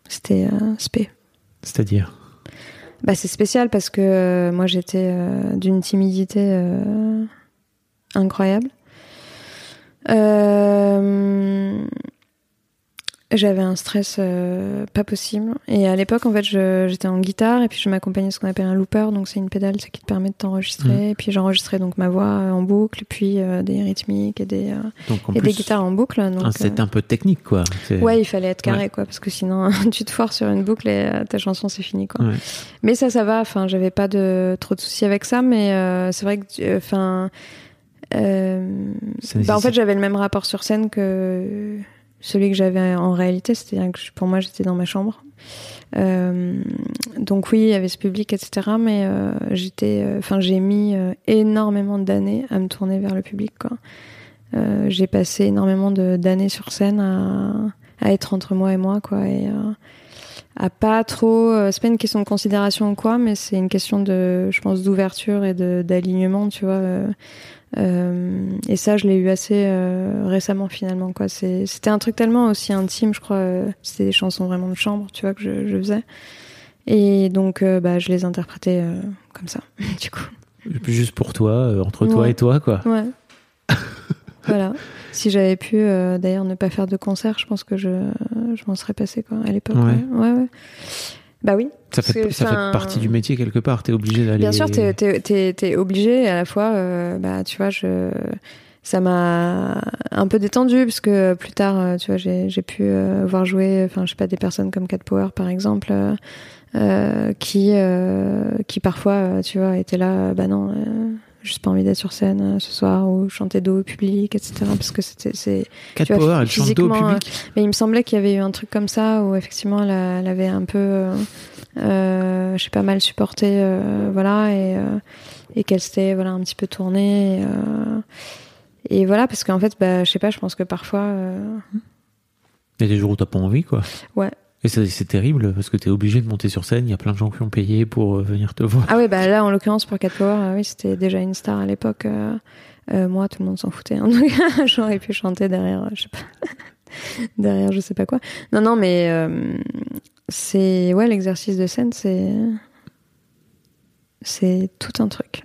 c'était spé. C'est-à-dire? Bah, c'est spécial parce que moi j'étais d'une timidité incroyable. Euh, j'avais un stress euh, pas possible. Et à l'époque, en fait, je- j'étais en guitare et puis je m'accompagnais de ce qu'on appelle un looper. Donc, c'est une pédale c'est qui te permet de t'enregistrer. Et puis, j'enregistrais donc ma voix euh, en boucle, puis euh, des rythmiques et des, euh, Donc et plus, des guitares en boucle. Un set euh, un peu technique, quoi. C'est- Ouais, il fallait être carré, Ouais. quoi, parce que sinon, *laughs* tu te foires sur une boucle et ta chanson, c'est fini, quoi. Ouais. Mais ça, ça va. Enfin, j'avais pas de trop de soucis avec ça, mais c'est vrai que, enfin, bah, en fait, j'avais le même rapport sur scène que celui que j'avais en réalité. C'est-à-dire que pour moi, j'étais dans ma chambre. Euh, donc oui, il y avait ce public, etc. Mais euh, j'étais, euh, enfin, j'ai mis énormément d'années à me tourner vers le public, j'ai passé énormément d'années sur scène à, être entre moi et moi, quoi, et à pas trop. c'est pas une question de considération ou quoi, mais c'est une question de, je pense, d'ouverture et d'alignement, tu vois. Euh, et ça, je l'ai eu assez euh, récemment finalement, quoi. C'était un truc tellement aussi intime, je crois. euh, C'était des chansons vraiment de chambre, tu vois, que je, je faisais. Et donc, euh, bah, je les interprétais comme ça, *laughs* du coup. Juste pour toi, entre toi Ouais. et toi, quoi. Ouais. *laughs* voilà. Si j'avais pu, d'ailleurs, ne pas faire de concert, je pense que je, je m'en serais passé, quoi, à l'époque. Ouais, ouais. Bah oui. Ça fait, ça fait partie du métier quelque part. T'es obligé d'aller. Bien sûr, t'es, t'es, t'es, t'es obligé à la fois, euh, bah, tu vois, je, ça m'a un peu détendu parce que plus tard, euh, tu vois, j'ai, j'ai pu euh, voir jouer, enfin, je sais pas, des personnes comme Cat Power, par exemple, euh, qui, qui parfois, tu vois, étaient là, bah non, juste pas envie d'être sur scène euh, ce soir ou chanter dos au public, etc. Parce que c'était, c'est. Cat tu vois, Power, elle chante dos au public. Mais il me semblait qu'il y avait eu un truc comme ça où effectivement elle, avait un peu, euh, euh, je sais pas mal supporté, euh, voilà, et, euh, et qu'elle s'était voilà un petit peu tournée. Et, euh, et voilà, parce qu'en fait, bah, je sais pas, je pense que parfois, euh, Il y a des jours où t'as pas envie, quoi. ouais. Et c'est terrible parce que t'es obligé de monter sur scène. Il y a plein de gens qui ont payé pour euh, venir te voir. Ah ouais, bah là, en l'occurrence, pour Cat Power, euh, oui, c'était déjà une star à l'époque. euh, euh, moi, tout le monde s'en foutait. hein. *laughs* Donc, J'aurais pu chanter derrière, euh, je sais pas, *laughs* derrière, je sais pas quoi. Non, non, mais euh, c'est ouais, l'exercice de scène, c'est c'est tout un truc.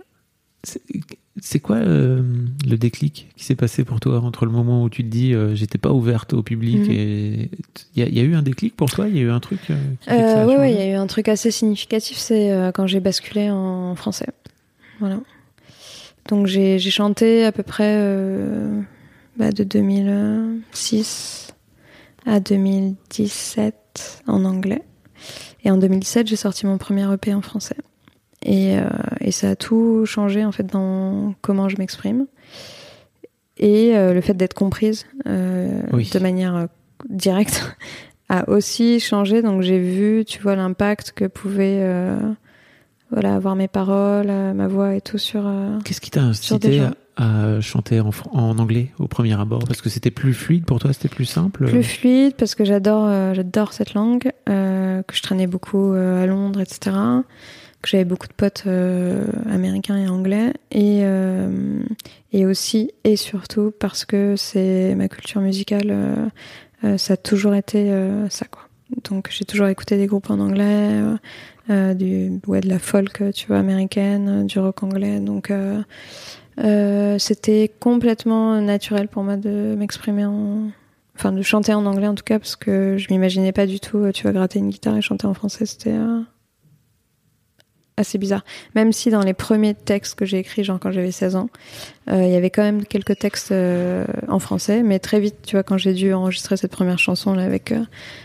C'est- quoi euh, le déclic qui s'est passé pour toi entre le moment où tu te dis euh, j'étais pas ouverte au public Mhm. et il y, a- il y a eu un déclic pour toi? Il y a eu un truc a Euh, ouais, il y a eu un truc assez significatif, c'est quand j'ai basculé en français. Voilà. Donc j'ai chanté à peu près bah, de 2006 à 2017 en anglais. Et en 2017, j'ai sorti mon premier EP en français. Et, euh, et ça a tout changé en fait dans comment je m'exprime. Et euh, le fait d'être comprise euh, Oui. de manière directe *laughs* a aussi changé. Donc j'ai vu, tu vois, l'impact que pouvaient voilà, avoir mes paroles, ma voix et tout sur. Qu'est-ce qui t'a incité à, chanter en, en anglais au premier abord? Parce que c'était plus fluide pour toi, c'était plus simple? Plus fluide parce que j'adore j'adore cette langue que je traînais beaucoup à Londres etc j'avais beaucoup de potes euh, américains et anglais. Et euh, et aussi et surtout parce que c'est ma culture musicale euh, ça a toujours été ça quoi. Donc j'ai toujours écouté des groupes en anglais du ouais de la folk tu vois américaine du rock anglais. Donc c'était complètement naturel pour moi de m'exprimer en enfin de chanter en anglais en tout cas parce que je m'imaginais pas du tout tu vas gratter une guitare et chanter en français. C'était assez bizarre. Même si dans les premiers textes que j'ai écrits genre quand j'avais 16 ans euh, il y avait quand même quelques textes euh, en français. Mais très vite tu vois quand j'ai dû enregistrer cette première chanson là avec euh,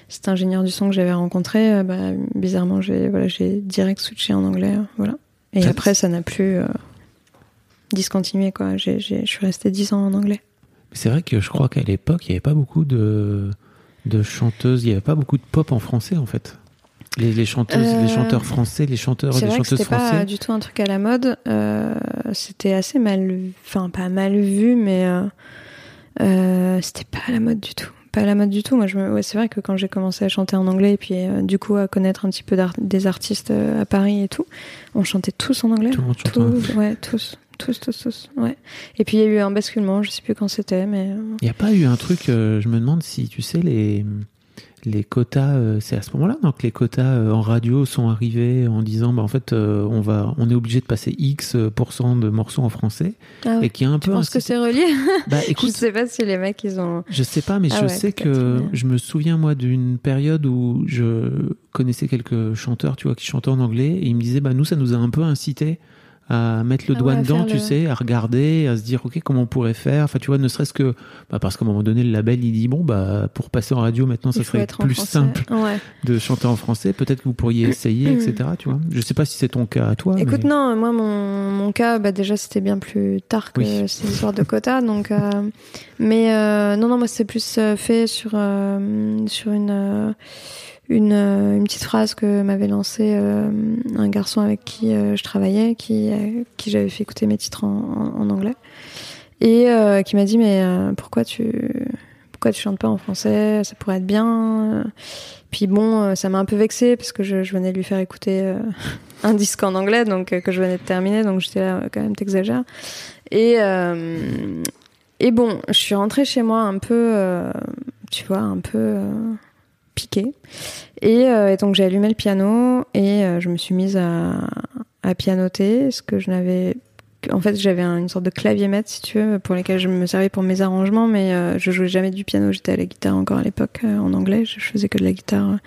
cet ingénieur du son que j'avais rencontré bah, bizarrement j'ai voilà j'ai direct switché en anglais voilà. Et après ça n'a plus discontinué quoi. Je suis restée 10 ans en anglais. C'est vrai que je crois qu'à l'époque, il n'y avait pas beaucoup de, de chanteuses, il n'y avait pas beaucoup de pop en français en fait. Les, les chanteuses, Euh, les chanteurs français, les chanteurs, les vrai que chanteuses c'était pas français. du tout un truc à la mode. Euh, c'était assez mal, enfin pas mal vu, mais euh, euh, c'était pas à la mode du tout. Pas à la mode du tout. Moi, je me... ouais, c'est vrai que quand j'ai commencé à chanter en anglais et puis du coup à connaître un petit peu des artistes à Paris et tout, on chantait tous en anglais. Tout le monde Tous, ouais, tous, tous, tous, tous. Ouais. Et puis il y a eu un basculement. Je sais plus quand c'était, mais Il n'y a pas eu un truc, je me demande si tu sais, les, les quotas, euh, c'est à ce moment-là que les quotas euh, en radio sont arrivés en disant bah, en fait euh, on, va, on est obligé de passer X de morceaux en français ah ouais. et qui a un Tu peu. penses que c'est relié? *laughs* Bah Je écoute, sais pas si les mecs ils ont. Je sais pas, mais Ah je ouais, sais que je me souviens moi d'une période où je connaissais quelques chanteurs, tu vois, qui chantaient en anglais et ils me disaient bah nous ça nous a un peu incité à mettre le Ah doigt ouais, dedans, tu le- sais, à regarder, à se dire ok comment on pourrait faire. Enfin tu vois, ne serait-ce que bah, parce qu'à un moment donné le label il dit bon bah pour passer en radio maintenant ça il serait plus simple Ouais. de chanter en français. Peut-être que vous pourriez *coughs* essayer, etc. Tu vois. Je sais pas si c'est ton cas à toi. Écoute, mais- non, moi, mon, mon cas, bah, déjà, c'était bien plus tard que Oui. ces histoires de quotas. donc, euh, mais euh, non, non, moi, c'est plus euh, fait sur, euh, sur une, euh, une, euh, une petite phrase que m'avait lancé euh, un garçon avec qui euh, je travaillais, qui, qui j'avais fait écouter mes titres en, anglais, et qui m'a dit, mais pourquoi tu pourquoi tu chantes pas en français? Ça pourrait être bien. Puis bon, ça m'a un peu vexée parce que je, venais de lui faire écouter *laughs* un disque en anglais, donc que je venais de terminer, donc j'étais là, quand même, t'exagères. Et et bon, je suis rentrée chez moi un peu, tu vois, un peu Et, euh, et donc j'ai allumé le piano et euh, je me suis mise à, pianoter, ce que je n'avais en fait, j'avais un- une sorte de clavier maître, si tu veux, pour lesquels je me servais pour mes arrangements, mais euh, je jouais jamais du piano. J'étais à la guitare encore à l'époque euh, en anglais. Je faisais que de la guitare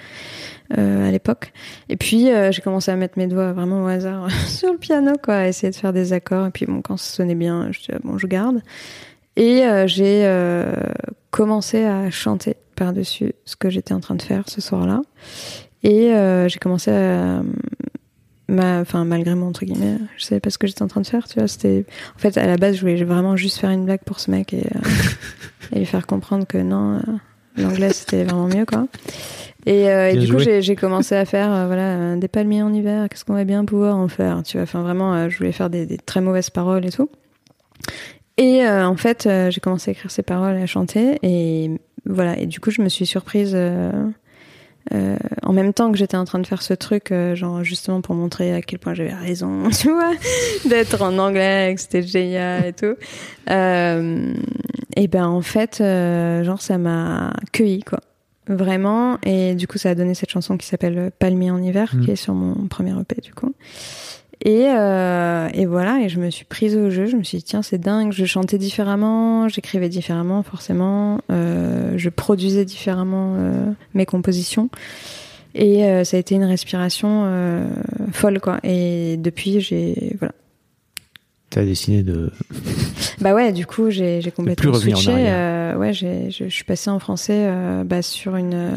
à l'époque. Et puis j'ai commencé à mettre mes doigts vraiment au hasard *laughs* sur le piano, quoi, à essayer de faire des accords. Et puis bon, quand ça sonnait bien, je disais bon, je garde. Et j'ai commencé à chanter par-dessus ce que j'étais en train de faire ce soir-là. Et euh, j'ai commencé à, ma, enfin malgré moi entre guillemets, je savais pas ce que j'étais en train de faire, tu vois. C'était, en fait, à la base, je voulais vraiment juste faire une blague pour ce mec et, euh, et lui faire comprendre que non, euh, l'anglais c'était vraiment mieux, quoi. Et, euh, et du coup, joué. j'ai j'ai commencé à faire euh, voilà euh, des palmiers en hiver. Qu'est-ce qu'on va bien pouvoir en faire, tu vois. Enfin vraiment, je voulais faire des, des très mauvaises paroles et tout. Et en fait, j'ai commencé à écrire ces paroles, à chanter, et voilà. Et du coup, je me suis surprise euh, euh, en même temps que j'étais en train de faire ce truc, euh, genre justement pour montrer à quel point j'avais raison, *laughs* tu vois, d'être en anglais, que c'était génial et tout. Et ben en fait, genre ça m'a cueilli quoi, vraiment. Et du coup, ça a donné cette chanson qui s'appelle Palmier en hiver, Mhm. qui est sur mon premier EP du coup. Et, euh, et voilà, et je me suis prise au jeu. Je me suis dit, tiens, c'est dingue. Je chantais différemment, j'écrivais différemment, forcément. Euh, je produisais différemment euh, mes compositions. Et euh, ça a été une respiration folle, quoi. Et depuis, j'ai. Voilà. T'as décidé de. *laughs* Bah ouais, du coup, j'ai j'ai complètement en switché. euh, ouais, j'ai- je je suis passée en français euh, bah, sur une. euh,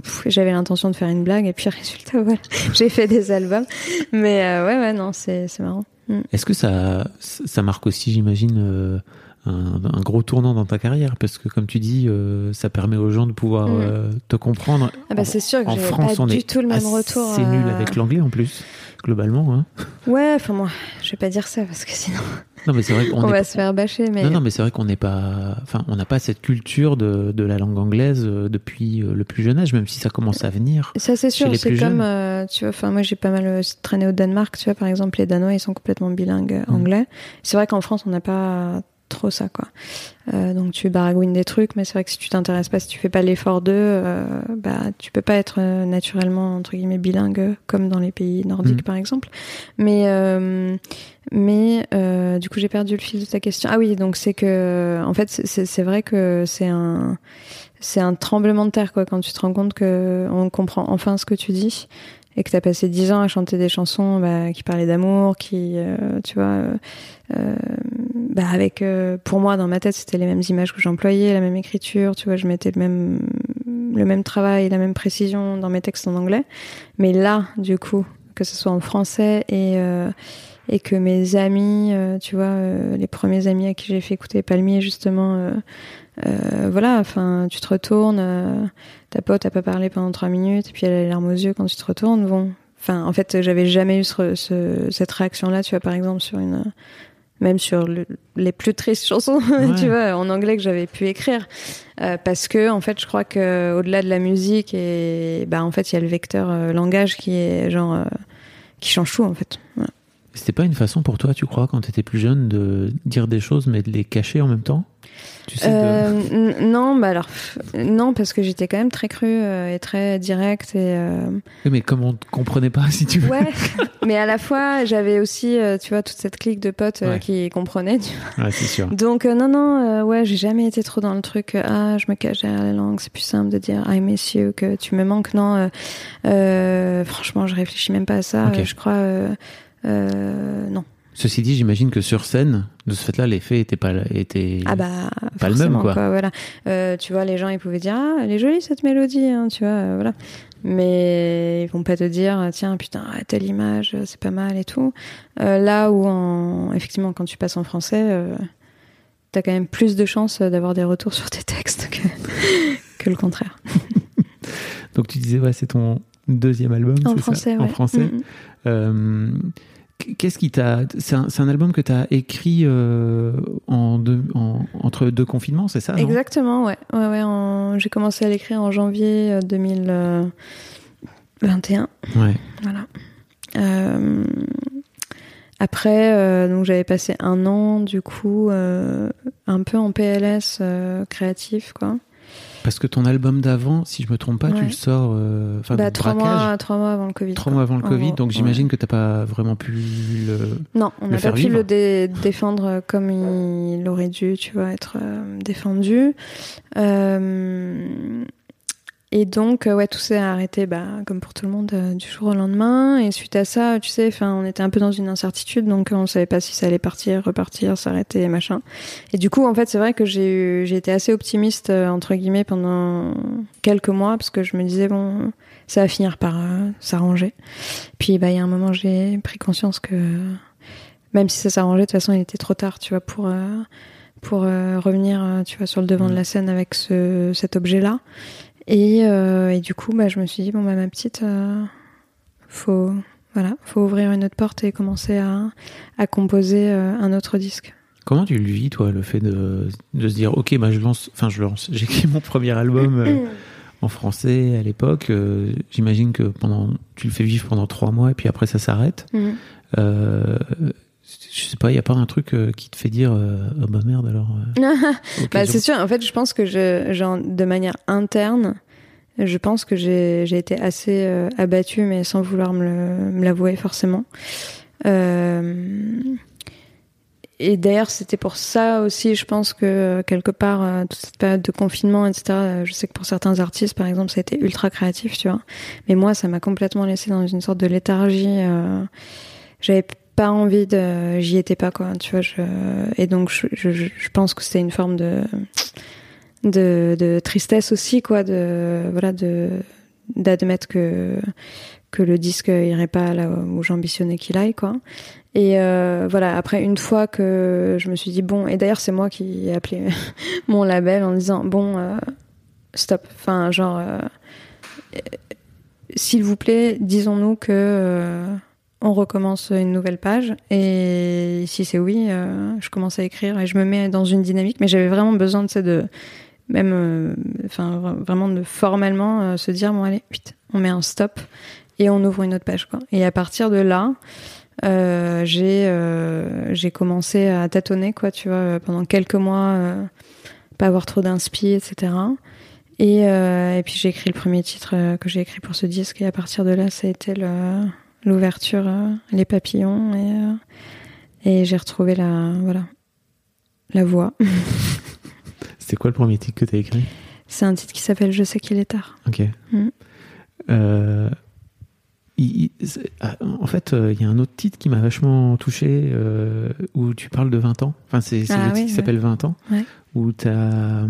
pff, J'avais l'intention de faire une blague, et puis *laughs* résultat, voilà, j'ai fait des albums. Mais ouais, ouais, non, c'est c'est marrant. Mm. Est-ce que ça, ça marque aussi, j'imagine, un, un gros tournant dans ta carrière Parce que, comme tu dis, euh, ça permet aux gens de pouvoir Mhm. euh, te comprendre. Ah bah c'est sûr que en France, pas on du est tout le même retour. nul euh, avec l'anglais en plus, globalement. Hein. Ouais, enfin moi, je vais pas dire ça parce que sinon Non, mais c'est vrai qu'on on, va pas- se faire bâcher. Mais Non, non, mais c'est vrai qu'on n'est pas, enfin, on n'a pas cette culture de, de la langue anglaise depuis le plus jeune âge, même si ça commence à venir. ça c'est sûr, c'est comme tu vois. Enfin moi j'ai pas mal traîné au Danemark, tu vois par exemple les Danois ils sont complètement bilingues Mm. anglais. C'est vrai qu'en France on n'a pas trop ça quoi. Euh, donc tu baragouines des trucs, mais c'est vrai que si tu t'intéresses pas, si tu fais pas l'effort d'eux, euh, bah tu peux pas être euh, naturellement entre guillemets bilingue comme dans les pays nordiques Mm. par exemple. Mais euh, mais du coup j'ai perdu le fil de ta question. Ah oui, donc c'est que en fait c'est vrai que c'est un c'est un tremblement de terre quoi quand tu te rends compte que on comprend enfin ce que tu dis et que tu as passé dix ans à chanter des chansons bah, qui parlaient d'amour, qui, euh, tu vois, euh, euh, bah, avec, euh, pour moi, dans ma tête, c'était les mêmes images que j'employais, la même écriture, tu vois, je mettais le même, le même travail, la même précision dans mes textes en anglais. Mais là, du coup, que ce soit en français et, euh, et que mes amis, euh, tu vois, les premiers amis à qui j'ai fait écouter Palmier, justement, euh, voilà, enfin, tu te retournes, euh, ta pote a pas parlé pendant trois minutes, et puis elle a les larmes aux yeux quand tu te retournes. Bon, enfin, en fait, j'avais jamais eu ce, ce- cette réaction-là, tu vois, par exemple, sur une, même sur le- les plus tristes chansons, *laughs* Ouais. tu vois, en anglais que j'avais pu écrire, Euh, parce que, en fait, je crois que au-delà de la musique et, bah, en fait, il y a le vecteur langage qui est genre, qui change tout, en fait. C'était pas une façon pour toi, tu crois, quand tu étais plus jeune, de dire des choses mais de les cacher en même temps? Tu sais, de- Euh, non, bah alors, non, parce que j'étais quand même très crue euh, et très directe et. euh, Oui, mais comme on te comprenait pas, *laughs* si tu veux. Ouais, mais à la fois, j'avais aussi, euh, tu vois, toute cette clique de potes euh, Ouais. qui comprenaient. tu vois. Ouais, c'est sûr. Donc, euh, non, non, euh, ouais, j'ai jamais été trop dans le truc, euh, ah, je me cache derrière la langue, c'est plus simple de dire I miss you que tu me manques. Non, euh, euh, franchement, je réfléchis même pas à ça. Ok. euh, je crois, euh, euh, non. Ceci dit, j'imagine que sur scène, de ce fait-là, l'effet était pas, était Ah bah, pas le même, quoi. voilà. Euh, tu vois, les gens, ils pouvaient dire, ah, elle est jolie cette mélodie, hein, tu vois, euh, voilà. Mais ils vont pas te dire, tiens, putain, telle image, euh, c'est pas mal et tout. Euh, là où, en, effectivement, quand tu passes en français, euh, t'as quand même plus de chances d'avoir des retours sur tes textes que, *laughs* que le contraire. *laughs* Donc tu disais, ouais, c'est ton deuxième album, En ça français, En ouais. français. Euh, Qu'est-ce qui t'a. C'est un, album que tu as écrit euh, en deux- en- entre deux confinements, c'est ça Exactement, ouais. ouais, ouais en- J'ai commencé à l'écrire en janvier euh, 2021. Ouais. Voilà. Euh, après, euh, donc j'avais passé un an, du coup, euh, un peu en PLS euh, créatif, quoi. Parce que ton album d'avant, si je me trompe pas, tu le sors. euh, Enfin, bah, trois mois, trois mois avant le Covid. trois mois avant le Covid, gros, donc ouais. j'imagine que t'as pas vraiment pu le. Non, on n'a pas pu vivre. le dé- défendre comme il aurait dû, tu vois, être euh, défendu. Euh, et donc, euh, ouais, tout s'est arrêté, bah, comme pour tout le monde, euh, du jour au lendemain. Et suite à ça, tu sais, enfin, on était un peu dans une incertitude, donc on savait pas si ça allait partir, repartir, s'arrêter, machin. Et du coup, en fait, c'est vrai que j'ai eu, j'ai été assez optimiste euh, entre guillemets pendant quelques mois parce que je me disais bon, ça va finir par euh, s'arranger. Puis, bah, il y a un moment, j'ai pris conscience que même si ça s'arrangeait, de toute façon, il était trop tard, tu vois, pour pour euh, revenir, tu vois, sur le devant de la scène avec ce, cet objet-là. Et, euh, et du coup, bah, je me suis dit bon, bah, ma petite, euh, faut voilà, faut ouvrir une autre porte et commencer à, à composer euh, un autre disque. Comment tu le vis, toi, le fait de, de se dire, ok, bah, je lance, enfin, je lance, *laughs* j'écris mon premier album euh, en français à l'époque. J'imagine que pendant, tu le fais vivre pendant trois mois et puis après ça s'arrête. Mhm. Je sais pas, il y a pas un truc euh, qui te fait dire, euh, oh bah merde alors. euh, *laughs* Bah, c'est sûr. En fait, je pense que je, genre, de manière interne, je pense que j'ai été assez abattue, mais sans vouloir me l'avouer forcément. Et d'ailleurs, c'était pour ça aussi, je pense que quelque part, toute cette période de confinement, etc., je sais que pour certains artistes, par exemple, ça a été ultra créatif, tu vois. Mais moi, ça m'a complètement laissé dans une sorte de léthargie. J'avais pas envie de... J'y étais pas, quoi, tu vois. Je, et donc, je, je, pense que c'était une forme de, de, de tristesse aussi, quoi, de... Voilà, de d'admettre que que le disque irait pas là où j'ambitionnais qu'il aille quoi et euh, voilà après une fois que je me suis dit bon et d'ailleurs c'est moi qui ai appelé *laughs* mon label en disant bon euh, stop enfin genre euh, s'il vous plaît disons-nous que on recommence une nouvelle page. Et si c'est oui euh, je commence à écrire et je me mets dans une dynamique. Mais j'avais vraiment besoin de même euh, enfin vra- vraiment de formellement euh, se dire bon allez vite on met un stop et on ouvre une autre page quoi. Et à partir de là j'ai commencé à tâtonner quoi tu vois pendant quelques mois pas avoir trop d'inspi etc et, et puis j'ai écrit le premier titre que j'ai écrit pour ce disque. Et à partir de là ça a été le- l'ouverture euh, les papillons et euh, et j'ai retrouvé la voilà la voix *laughs* C'était quoi le premier titre que t'as écrit? C'est un titre qui s'appelle Je sais qu'il est tard Ok. Mm. Euh, il- ah, en fait, il y a un autre titre qui m'a vachement touché euh, où tu parles de 20 ans. Enfin, c'est Ah le oui, titre qui ouais. s'appelle 20 ans. Ouais. Où. Enfin,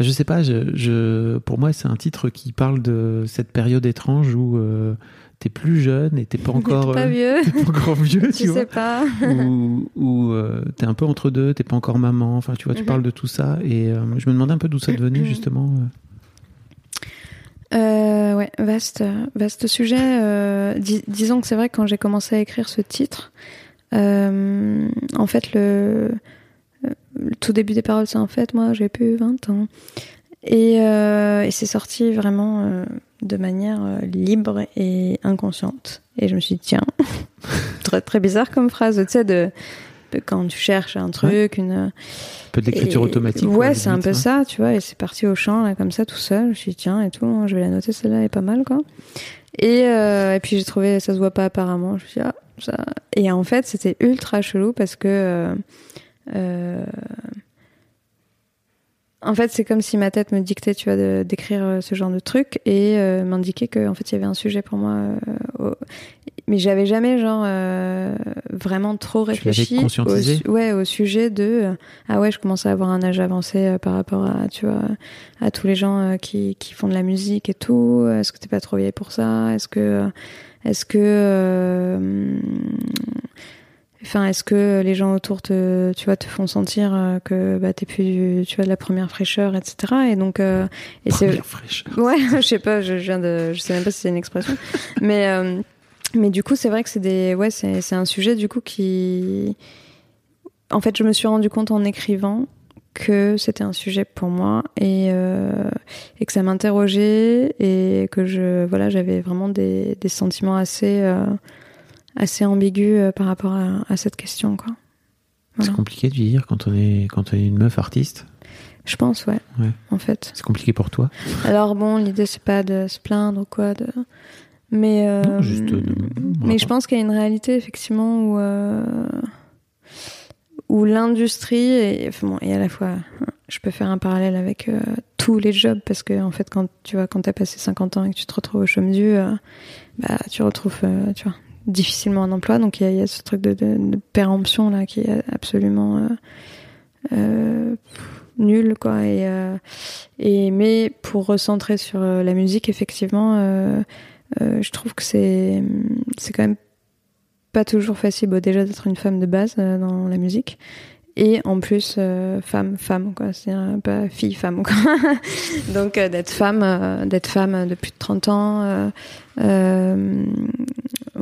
je sais pas, je, je, pour moi, c'est un titre qui parle de cette période étrange où euh, t'es plus jeune et t'es pas *laughs* encore. pas euh, vieux t'es pas encore *laughs* vieux, tu je vois sais pas où euh, t'es un peu entre deux, t'es pas encore maman, enfin tu vois, tu Mhm. parles de tout ça et euh, je me demandais un peu d'où ça devenait Mhm. justement. euh. Ouais, vaste, vaste sujet. Dis- disons que c'est vrai que quand j'ai commencé à écrire ce titre, en fait, le, le tout début des paroles, c'est en fait, moi, j'ai plus 20 ans. Et, euh, et c'est sorti vraiment euh, de manière euh, libre et inconsciente. Et je me suis dit, tiens, *laughs* très, très bizarre comme phrase, tu sais, de, de quand tu cherches un truc, une, Un peu de l'écriture automatique. Ouais, c'est un peu hein. ça, tu vois. Et c'est parti au champ, là, comme ça, tout seul. Je me suis dit, tiens, et tout, je vais la noter, celle-là elle est pas mal, quoi. Et, et puis j'ai trouvé, ça se voit pas apparemment. Je me suis dit, ah, ça. Et en fait, c'était ultra chelou parce que. euh, en fait, c'est comme si ma tête me dictait, tu vois, d'écrire euh, ce genre de truc et euh, m'indiquait que, en fait, il y avait un sujet pour moi. euh, au- Mais j'avais jamais, genre, euh, vraiment trop réfléchi au, conscientisé ouais, au sujet de ah ouais, je commence à avoir un âge avancé par rapport à, tu vois, à tous les gens qui, qui font de la musique et tout. Est-ce que t'es pas trop vieille pour ça? Est-ce que, est-ce que, enfin, est-ce que les gens autour te, tu vois, te font sentir euh, que bah t'es plus, tu vois, de la première fraîcheur, etc. Et donc, euh, et c'est Première fraîcheur. Ouais, *laughs* je sais pas, je, viens de, je sais même pas si c'est une expression, *laughs* mais euh, mais du coup c'est vrai que c'est des, ouais, c'est c'est un sujet du coup qui, en fait, je me suis rendu compte en écrivant que c'était un sujet pour moi et euh, et que ça m'interrogeait et que je, voilà, j'avais vraiment des des sentiments assez assez ambigus euh, par rapport à, à cette question quoi. C'est compliqué de vieillir quand on est quand on est une meuf artiste. Je pense, ouais, Ouais. en fait. C'est compliqué pour toi. Alors bon, l'idée c'est pas de se plaindre ou quoi, de... mais euh, Non, juste de- mais je pense qu'il y a une réalité effectivement où euh, où l'industrie et enfin, bon, et à la fois, je peux faire un parallèle avec euh, tous les jobs parce que en fait quand tu vois quand t'as passé 50 ans et que tu te retrouves au chômage du bah tu retrouves tu vois difficilement un emploi. Donc il y a, ce truc de, péremption là qui est absolument euh, euh, nul quoi. Et, euh, et mais pour recentrer sur la musique effectivement je trouve que c'est c'est quand même pas toujours facile déjà d'être une femme de base dans la musique. Et en plus femme femme quoi. C'est pas fille femme quoi. *laughs* Donc d'être femme d'être femme de plus de 30 ans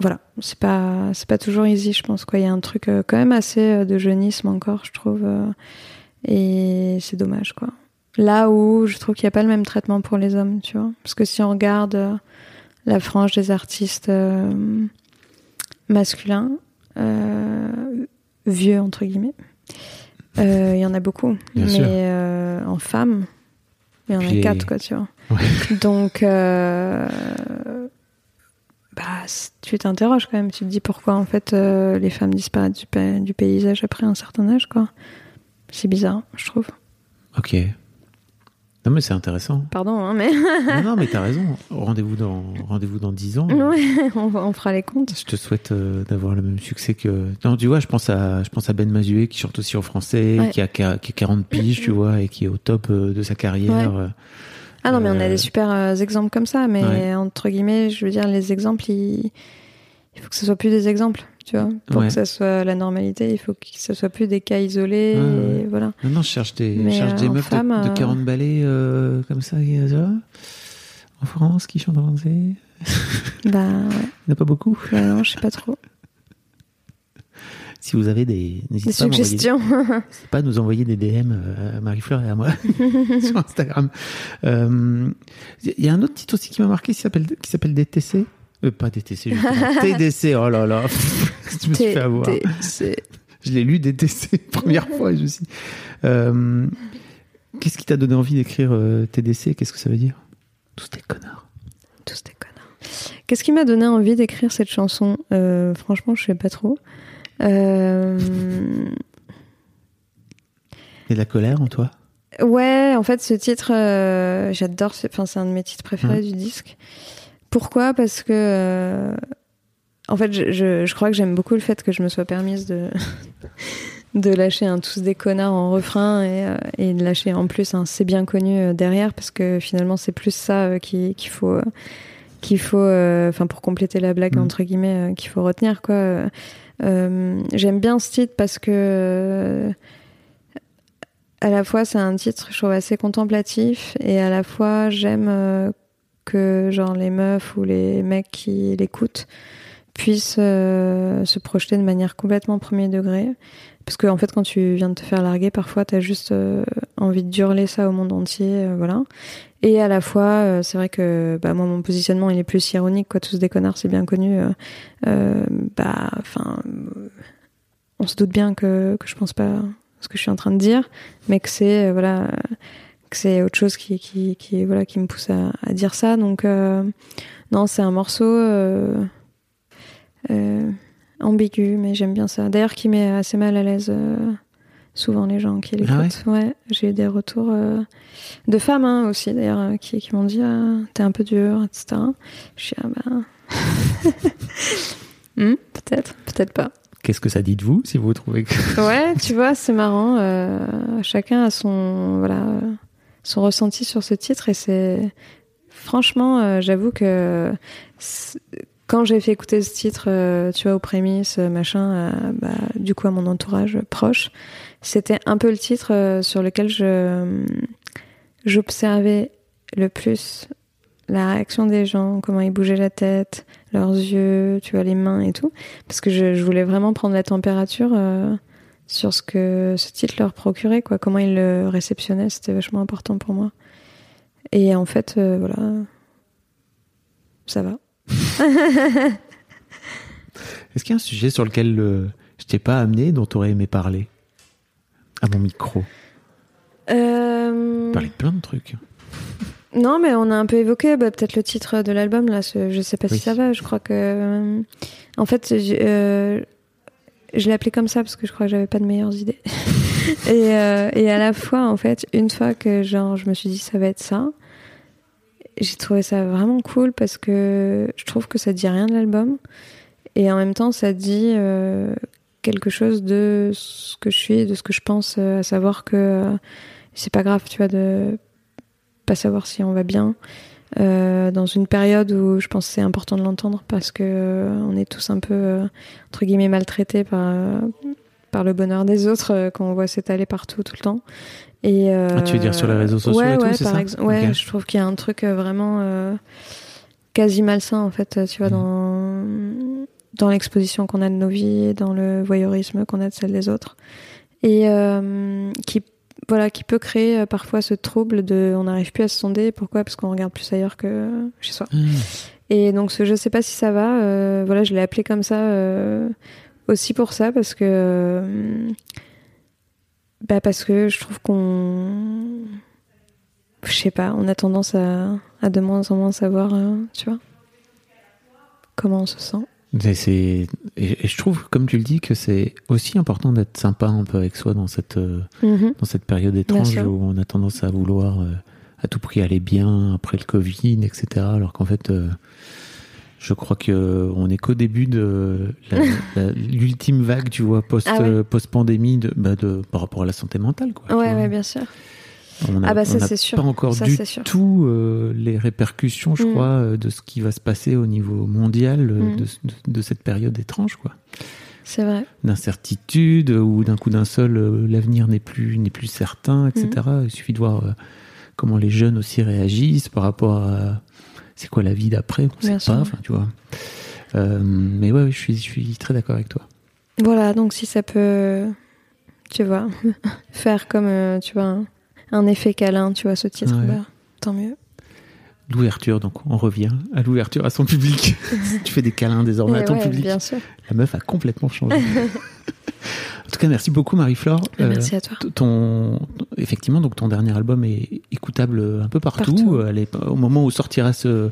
voilà c'est pas c'est pas toujours easy je pense quoi. Il y a un truc euh, quand même assez euh, de jeunisme encore je trouve euh, et c'est dommage quoi. Là où je trouve qu'il n'y a pas le même traitement pour les hommes tu vois. Parce que si on regarde la frange des artistes euh, masculins euh, vieux entre guillemets euh, il y en a beaucoup. Bien mais en femmes il y en Puis- a quatre quoi tu vois. Ouais. donc bah tu t'interroges quand même tu te dis pourquoi en fait euh, les femmes disparaissent du, pa- du paysage après un certain âge quoi c'est bizarre je trouve Ok. Non, mais c'est intéressant. pardon hein, mais non, *laughs* non, mais t'as raison. Rendez-vous dans, rendez-vous dans 10 ans. ouais, *laughs* on, fera les comptes Je te souhaite euh, d'avoir le même succès que. Non, tu vois, je pense à, je pense à Ben Mazué qui chante aussi en français, Ouais. qui, a, qui a qui a 40 piges, tu vois, et qui est au top euh, de sa carrière. Ouais. Euh. Ah non, mais on a Euh, des super euh, exemples comme ça, mais Ouais. entre guillemets, je veux dire, les exemples, il, il faut que ce soit plus des exemples, tu vois. Pour Ouais. que ça soit la normalité, il faut que ce soit plus des cas isolés, Ouais, ouais. et voilà. Non, non, je cherche des, je cherche euh, des en meufs de- femme, de, euh, 40 balais euh, comme ça, en France, qui chantent en français. Il Bah, ouais. n'y en a pas beaucoup. Ouais, non, je sais pas trop. Si vous avez des. Suggestions. n'hésitez pas à nous envoyer des DM euh, à Marie-Fleur et à moi *laughs* sur Instagram. Euh, Il y a un autre titre aussi qui m'a marqué qui s'appelle DTC. Euh, pas DTC. TDC. *laughs* Oh là là. *laughs* je me suis fait avoir. Je l'ai lu DTC première fois et je me suis. Euh, Qu'est-ce qui t'a donné envie d'écrire euh, TDC Qu'est-ce que ça veut dire? Tous des connards. Tous des connards. Qu'est-ce qui m'a donné envie d'écrire cette chanson? Euh, Franchement, je sais pas trop. Euh, a de la colère en toi? Ouais, en fait, ce titre, euh, j'adore. ce- Enfin, c'est un de mes titres préférés du disque. Pourquoi? Parce que, euh, en fait, je, je, je crois que j'aime beaucoup le fait que je me sois permise de *laughs* de lâcher un tous des connards en refrain et, et de lâcher en plus un c'est bien connu derrière parce que finalement c'est plus ça qui- qu'il faut qu'il faut enfin pour compléter la blague Mm. entre guillemets qu'il faut retenir quoi j'aime bien ce titre parce que euh, à la fois c'est un titre je trouve assez contemplatif et à la fois j'aime euh, que genre les meufs ou les mecs qui l'écoutent puissent euh, se projeter de manière complètement premier degré parce que en fait quand tu viens de te faire larguer parfois t'as juste euh, envie de hurler ça au monde entier euh, voilà. Et à la fois euh, c'est vrai que bah, moi mon positionnement il est plus ironique quoi. Tous des connards c'est bien connu euh, bah enfin on se doute bien que, je pense pas ce que je suis en train de dire mais que c'est voilà que c'est autre chose qui qui qui voilà qui me pousse à, dire ça. Donc non c'est un morceau euh, ambigu mais j'aime bien ça d'ailleurs qui met assez mal à l'aise euh, souvent les gens qui Ah l'écoutent ouais, j'ai eu des retours euh, de femmes hein, aussi d'ailleurs euh, qui, qui m'ont dit ah, t'es un peu dur etc je suis ah bah *laughs* Hmm, peut-être peut-être pas Qu'est-ce que ça dit de vous si vous trouvez que. *laughs* Ouais, tu vois, c'est marrant. euh, chacun a son voilà son ressenti sur ce titre et c'est franchement, euh, j'avoue que quand j'ai fait écouter ce titre, euh, tu vois, aux prémices, euh, machin, euh, bah, du coup à mon entourage proche, c'était un peu le titre sur lequel je j'observais le plus la réaction des gens, comment ils bougeaient la tête, leurs yeux, tu vois, les mains et tout. Parce que je, je voulais vraiment prendre la température sur ce que ce titre leur procurait, quoi. Comment ils le réceptionnaient, c'était vachement important pour moi. Et en fait, voilà, ça va. *laughs* Est-ce qu'il y a un sujet sur lequel euh, je t'ai pas amené, dont tu aurais aimé parler à mon micro? Euh... Parler de plein de trucs. *laughs* Non, mais on a un peu évoqué bah, peut-être le titre de l'album là. ce- Je sais pas Oui. si ça va. Je crois que, euh, en fait, j'ai- euh, je l'ai appelé comme ça parce que je crois que j'avais pas de meilleures idées. *laughs* et, et à la fois, en fait, une fois que genre, je me suis dit ça va être ça, j'ai trouvé ça vraiment cool parce que je trouve que ça dit rien de l'album. Et en même temps, ça dit euh, quelque chose de ce que je suis, de ce que je pense, euh, à savoir que euh, c'est pas grave, tu vois, de pas savoir si on va bien. Dans une période où je pense c'est important de l'entendre parce que on est tous un peu entre guillemets maltraités par par le bonheur des autres qu'on voit s'étaler partout tout le temps. Et Ah, tu veux dire sur les réseaux sociaux ouais, et tout, ouais, c'est ça. Ouais, je trouve qu'il y a un truc euh, vraiment euh, quasi malsain en fait, tu vois, Mhm. dans dans l'exposition qu'on a de nos vies, dans le voyeurisme qu'on a de celle des autres, et euh, qui voilà, qui peut créer parfois ce trouble de on n'arrive plus à se sonder. Pourquoi? Parce qu'on regarde plus ailleurs que chez soi. Mmh. Et donc ce je sais pas si ça va, euh, voilà, je l'ai appelé comme ça euh, aussi pour ça parce que euh, bah parce que je trouve qu'on je sais pas, on a tendance à, à de moins en moins savoir, euh, tu vois, comment on se sent. Et, et je trouve, comme tu le dis, que c'est aussi important d'être sympa un peu avec soi dans cette, euh, dans cette période étrange où on a tendance à vouloir euh, à tout prix aller bien après le Covid, etc. Alors qu'en fait, euh, je crois que euh, on est qu'au début de *laughs* l'ultime vague, tu vois, post Ah ouais. euh, post pandémie de, bah, de par rapport à la santé mentale, quoi. Ouais, bien sûr. On a, Ah bah ça, c'est sûr. pas encore Ça, du sûr. tout euh, les répercussions, je Mm. crois, de ce qui va se passer au niveau mondial Mm. de, de- de cette période étrange, quoi. C'est vrai. D'incertitude, où d'un coup d'un seul, euh, l'avenir n'est plus, n'est plus certain, etc. Mm. Il suffit de voir euh, comment les jeunes aussi réagissent par rapport à c'est quoi la vie d'après, on Bien sait pas, tu vois. Euh, mais ouais, je suis, je suis très d'accord avec toi. Voilà, donc si ça peut, tu vois, *laughs* faire comme, euh, tu vois, un, un effet câlin, tu vois, ce titre, Ouais. bah, tant mieux. L'ouverture, donc on revient à l'ouverture à son public. *laughs* tu fais des câlins désormais à ton ouais, public. bien sûr. La meuf a complètement changé. *laughs* en tout cas, merci beaucoup Marie-Flore. Euh, Merci à toi. ton, effectivement, donc ton dernier album est écoutable un peu partout. Partout. Euh, elle est- au moment où sortira ce,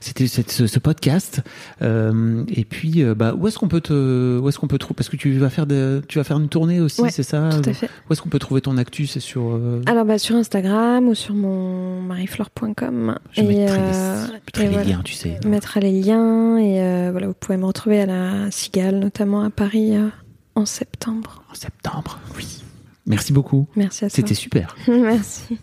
c'était cette- ce, ce podcast. Euh, et puis, bah, où est-ce qu'on peut te, où est-ce qu'on peut trouver Parce que tu vas faire de, tu vas faire une tournée aussi, Ouais, c'est ça Tout à fait. Où est-ce qu'on peut trouver ton actu C'est sur. euh, Alors, bah, sur Instagram ou sur mon mariflore.com. je mettrai, les, je mettrai et les voilà. liens, tu sais. On mettra les liens et voilà, vous pouvez me retrouver à la Notamment à Paris euh, en septembre. En septembre. Oui. Merci beaucoup. Merci à toi. C'était super. *laughs* Merci.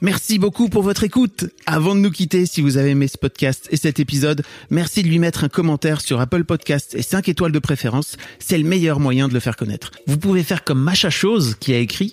Merci beaucoup pour votre écoute. Avant de nous quitter, si vous avez aimé ce podcast et cet épisode, merci de lui mettre un commentaire sur Apple Podcast et 5 étoiles de préférence. C'est le meilleur moyen de le faire connaître. Vous pouvez faire comme Macha Chose qui a écrit